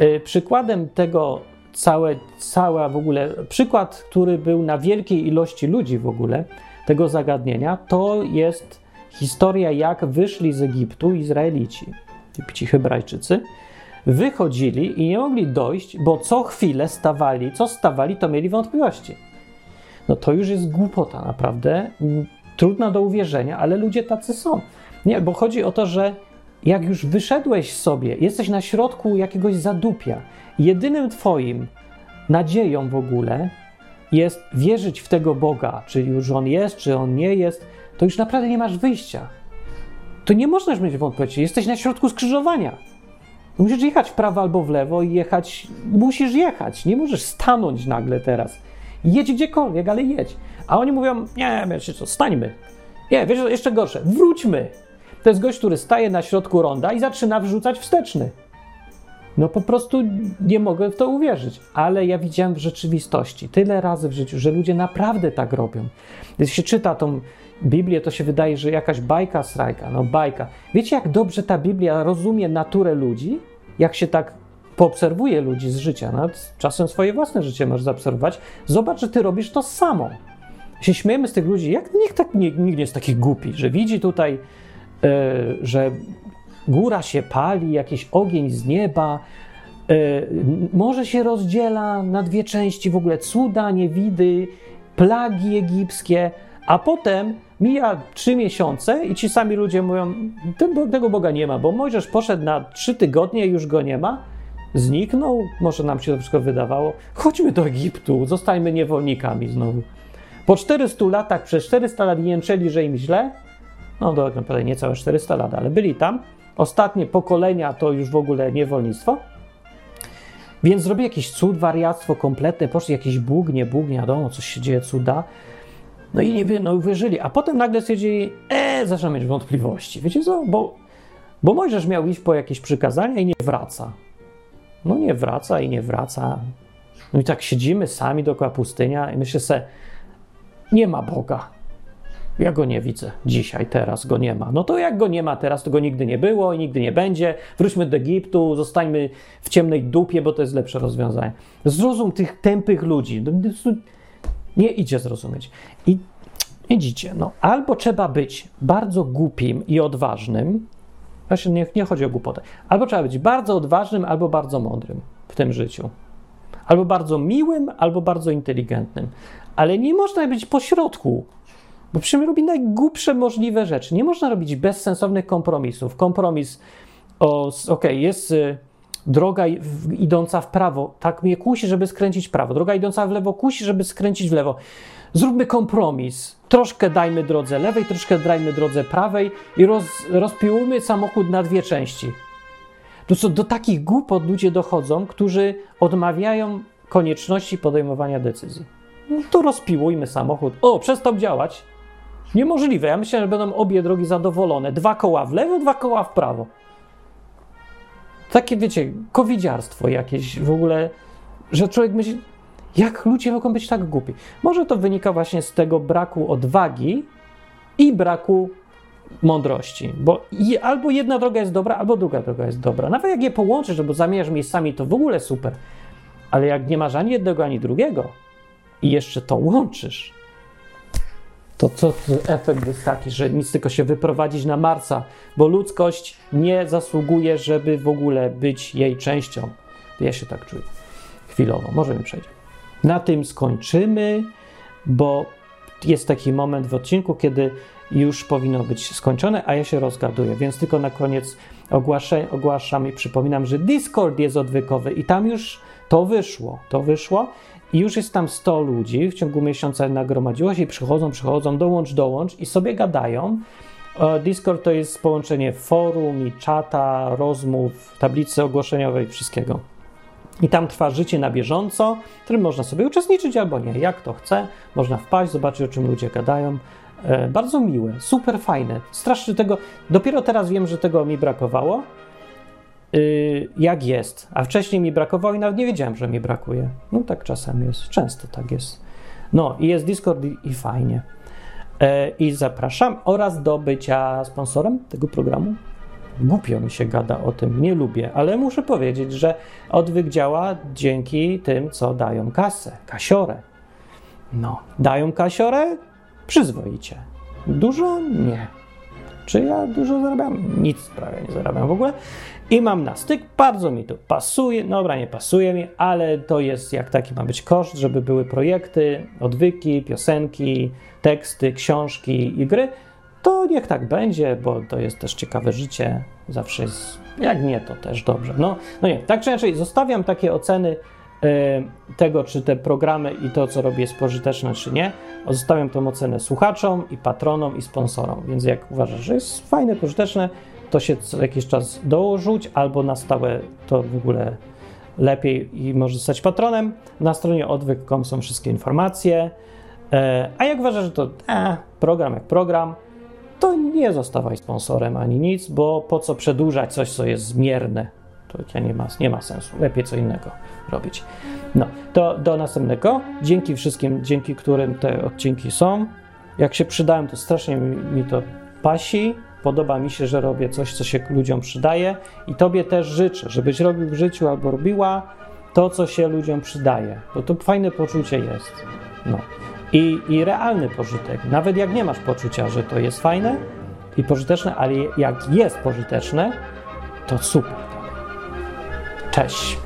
Speaker 1: Yy, przykładem tego całe, cała w ogóle, przykład, który był na wielkiej ilości ludzi w ogóle, tego zagadnienia, to jest historia, jak wyszli z Egiptu Izraelici. ci Hebrajczycy, wychodzili i nie mogli dojść, bo co chwilę stawali, co stawali, to mieli wątpliwości. No to już jest głupota, naprawdę. Trudna do uwierzenia, ale ludzie tacy są. Nie, bo chodzi o to, że jak już wyszedłeś sobie, jesteś na środku jakiegoś zadupia, jedynym twoim nadzieją w ogóle jest wierzyć w tego Boga, czy już on jest, czy on nie jest, to już naprawdę nie masz wyjścia. To nie możesz mieć wątpliwości. Jesteś na środku skrzyżowania. Musisz jechać w prawo albo w lewo i jechać. Musisz jechać. Nie możesz stanąć nagle teraz. Jedź gdziekolwiek, ale jedź. A oni mówią: Nie, wiecie co, stańmy. Nie, wiesz, jeszcze gorsze, wróćmy. To jest gość, który staje na środku ronda i zaczyna wrzucać wsteczny. No po prostu nie mogę w to uwierzyć, ale ja widziałem w rzeczywistości tyle razy w życiu, że ludzie naprawdę tak robią. Gdy się czyta tą Biblię, to się wydaje, że jakaś bajka strajka, no bajka. Wiecie, jak dobrze ta Biblia rozumie naturę ludzi? Jak się tak poobserwuje ludzi z życia, nawet czasem swoje własne życie możesz zaobserwować, zobacz, że ty robisz to samo. Się śmiejemy z tych ludzi, jak nikt, tak, nikt nie jest taki głupi, że widzi tutaj, yy, że góra się pali, jakiś ogień z nieba, yy, morze się rozdziela na dwie części, w ogóle cuda, niewidy, plagi egipskie, a potem mija trzy miesiące i ci sami ludzie mówią, tego Boga nie ma, bo Mojżesz poszedł na trzy tygodnie i już go nie ma, zniknął, może nam się to wszystko wydawało, chodźmy do Egiptu, zostańmy niewolnikami znowu. Po 400 latach, przez 400 lat jęczeli, że im źle, no to tak naprawdę niecałe 400 lat, ale byli tam, ostatnie pokolenia to już w ogóle niewolnictwo, więc zrobi jakiś cud, wariactwo kompletne, poszli jakiś Bóg, nie Bóg, nie wiadomo, coś się dzieje, cuda, no i nie wiem, no uwierzyli, a potem nagle stwierdzili, e, zaczną mieć wątpliwości. Wiecie co, bo, bo Mojżesz miał iść po jakieś przykazania i nie wraca. No nie wraca i nie wraca. No i tak siedzimy sami dookoła pustynia i myślę sobie, nie ma Boga. Ja go nie widzę dzisiaj, teraz go nie ma. No to jak go nie ma teraz, to go nigdy nie było i nigdy nie będzie. Wróćmy do Egiptu, zostańmy w ciemnej dupie, bo to jest lepsze rozwiązanie. Zrozum tych tępych ludzi. No, nie idzie zrozumieć. I widzicie, no, albo trzeba być bardzo głupim i odważnym, właśnie nie, nie chodzi o głupotę, albo trzeba być bardzo odważnym, albo bardzo mądrym w tym życiu. Albo bardzo miłym, albo bardzo inteligentnym. Ale nie można być pośrodku, bo przecież robi najgłupsze możliwe rzeczy. Nie można robić bezsensownych kompromisów. Kompromis, okej, okay, jest y, droga idąca w prawo, tak mnie kusi, żeby skręcić w prawo. Droga idąca w lewo kusi, żeby skręcić w lewo. Zróbmy kompromis. Troszkę dajmy drodze lewej, troszkę dajmy drodze prawej i roz, rozpiłujmy samochód na dwie części. To co, do takich głupot ludzie dochodzą, którzy odmawiają konieczności podejmowania decyzji. No to rozpiłujmy samochód. O, przestał działać. Niemożliwe. Ja myślę, że będą obie drogi zadowolone. Dwa koła w lewo, dwa koła w prawo. Takie, wiecie, kowidziarstwo jakieś w ogóle, że człowiek myśli, jak ludzie mogą być tak głupi? Może to wynika właśnie z tego braku odwagi i braku mądrości, bo albo jedna droga jest dobra, albo druga droga jest dobra. Nawet jak je połączysz, bo zamieniasz miejscami, to w ogóle super. Ale jak nie masz ani jednego, ani drugiego i jeszcze to łączysz, to co efekt jest taki, że nic tylko się wyprowadzić na Marsa, bo ludzkość nie zasługuje, żeby w ogóle być jej częścią. Ja się tak czuję. Chwilowo, może mi przejdzie. Na tym skończymy, bo jest taki moment w odcinku, kiedy już powinno być skończone, a ja się rozgaduję, więc tylko na koniec ogłaszę, ogłaszam i przypominam, że Discord jest odwykowy i tam już to wyszło. To wyszło i już jest tam 100 ludzi, w ciągu miesiąca nagromadziło się i przychodzą, przychodzą, dołącz, dołącz i sobie gadają. E, Discord to jest połączenie forum i czata, rozmów, tablicy ogłoszeniowej, wszystkiego. I tam trwa życie na bieżąco, w którym można sobie uczestniczyć albo nie, jak to chce. Można wpaść, zobaczyć o czym ludzie gadają. E, bardzo miłe, super fajne. Strasznie tego, dopiero teraz wiem, że tego mi brakowało. Y, jak jest. A wcześniej mi brakowało i nawet nie wiedziałem, że mi brakuje. No tak czasem jest, często tak jest. No i jest Discord i, i fajnie. E, I zapraszam oraz do bycia sponsorem tego programu. Głupio mi się gada o tym, nie lubię, ale muszę powiedzieć, że odwyk działa dzięki tym, co dają kasę, kasiorę. No, dają kasiorę przyzwoicie. Dużo? Nie. Czy ja dużo zarabiam? Nic prawie nie zarabiam w ogóle. I mam na styk, bardzo mi to pasuje, dobra, nie pasuje mi, ale to jest jak taki ma być koszt, żeby były projekty, odwyki, piosenki, teksty, książki i gry, to niech tak będzie, bo to jest też ciekawe życie, zawsze jest, jak nie, to też dobrze. No, no nie, tak czy inaczej, zostawiam takie oceny e, tego, czy te programy i to, co robię, jest pożyteczne, czy nie. Zostawiam tą ocenę słuchaczom i patronom i sponsorom, więc jak uważasz, że jest fajne, pożyteczne, to się co jakiś czas dołożyć, albo na stałe to w ogóle lepiej i może zostać patronem. Na stronie odwyk.com są wszystkie informacje. E, a jak uważasz, że to e, program jak program, to nie zostawaj sponsorem ani nic, bo po co przedłużać coś, co jest zmierne? To nie ma, nie ma sensu. Lepiej co innego robić. No, to do następnego. Dzięki wszystkim, dzięki którym te odcinki są. Jak się przydałem, to strasznie mi, mi to pasi. Podoba mi się, że robię coś, co się ludziom przydaje i Tobie też życzę, żebyś robił w życiu albo robiła to, co się ludziom przydaje, bo to fajne poczucie jest. No. I, I realny pożytek. Nawet jak nie masz poczucia, że to jest fajne i pożyteczne, ale jak jest pożyteczne, to super. Cześć.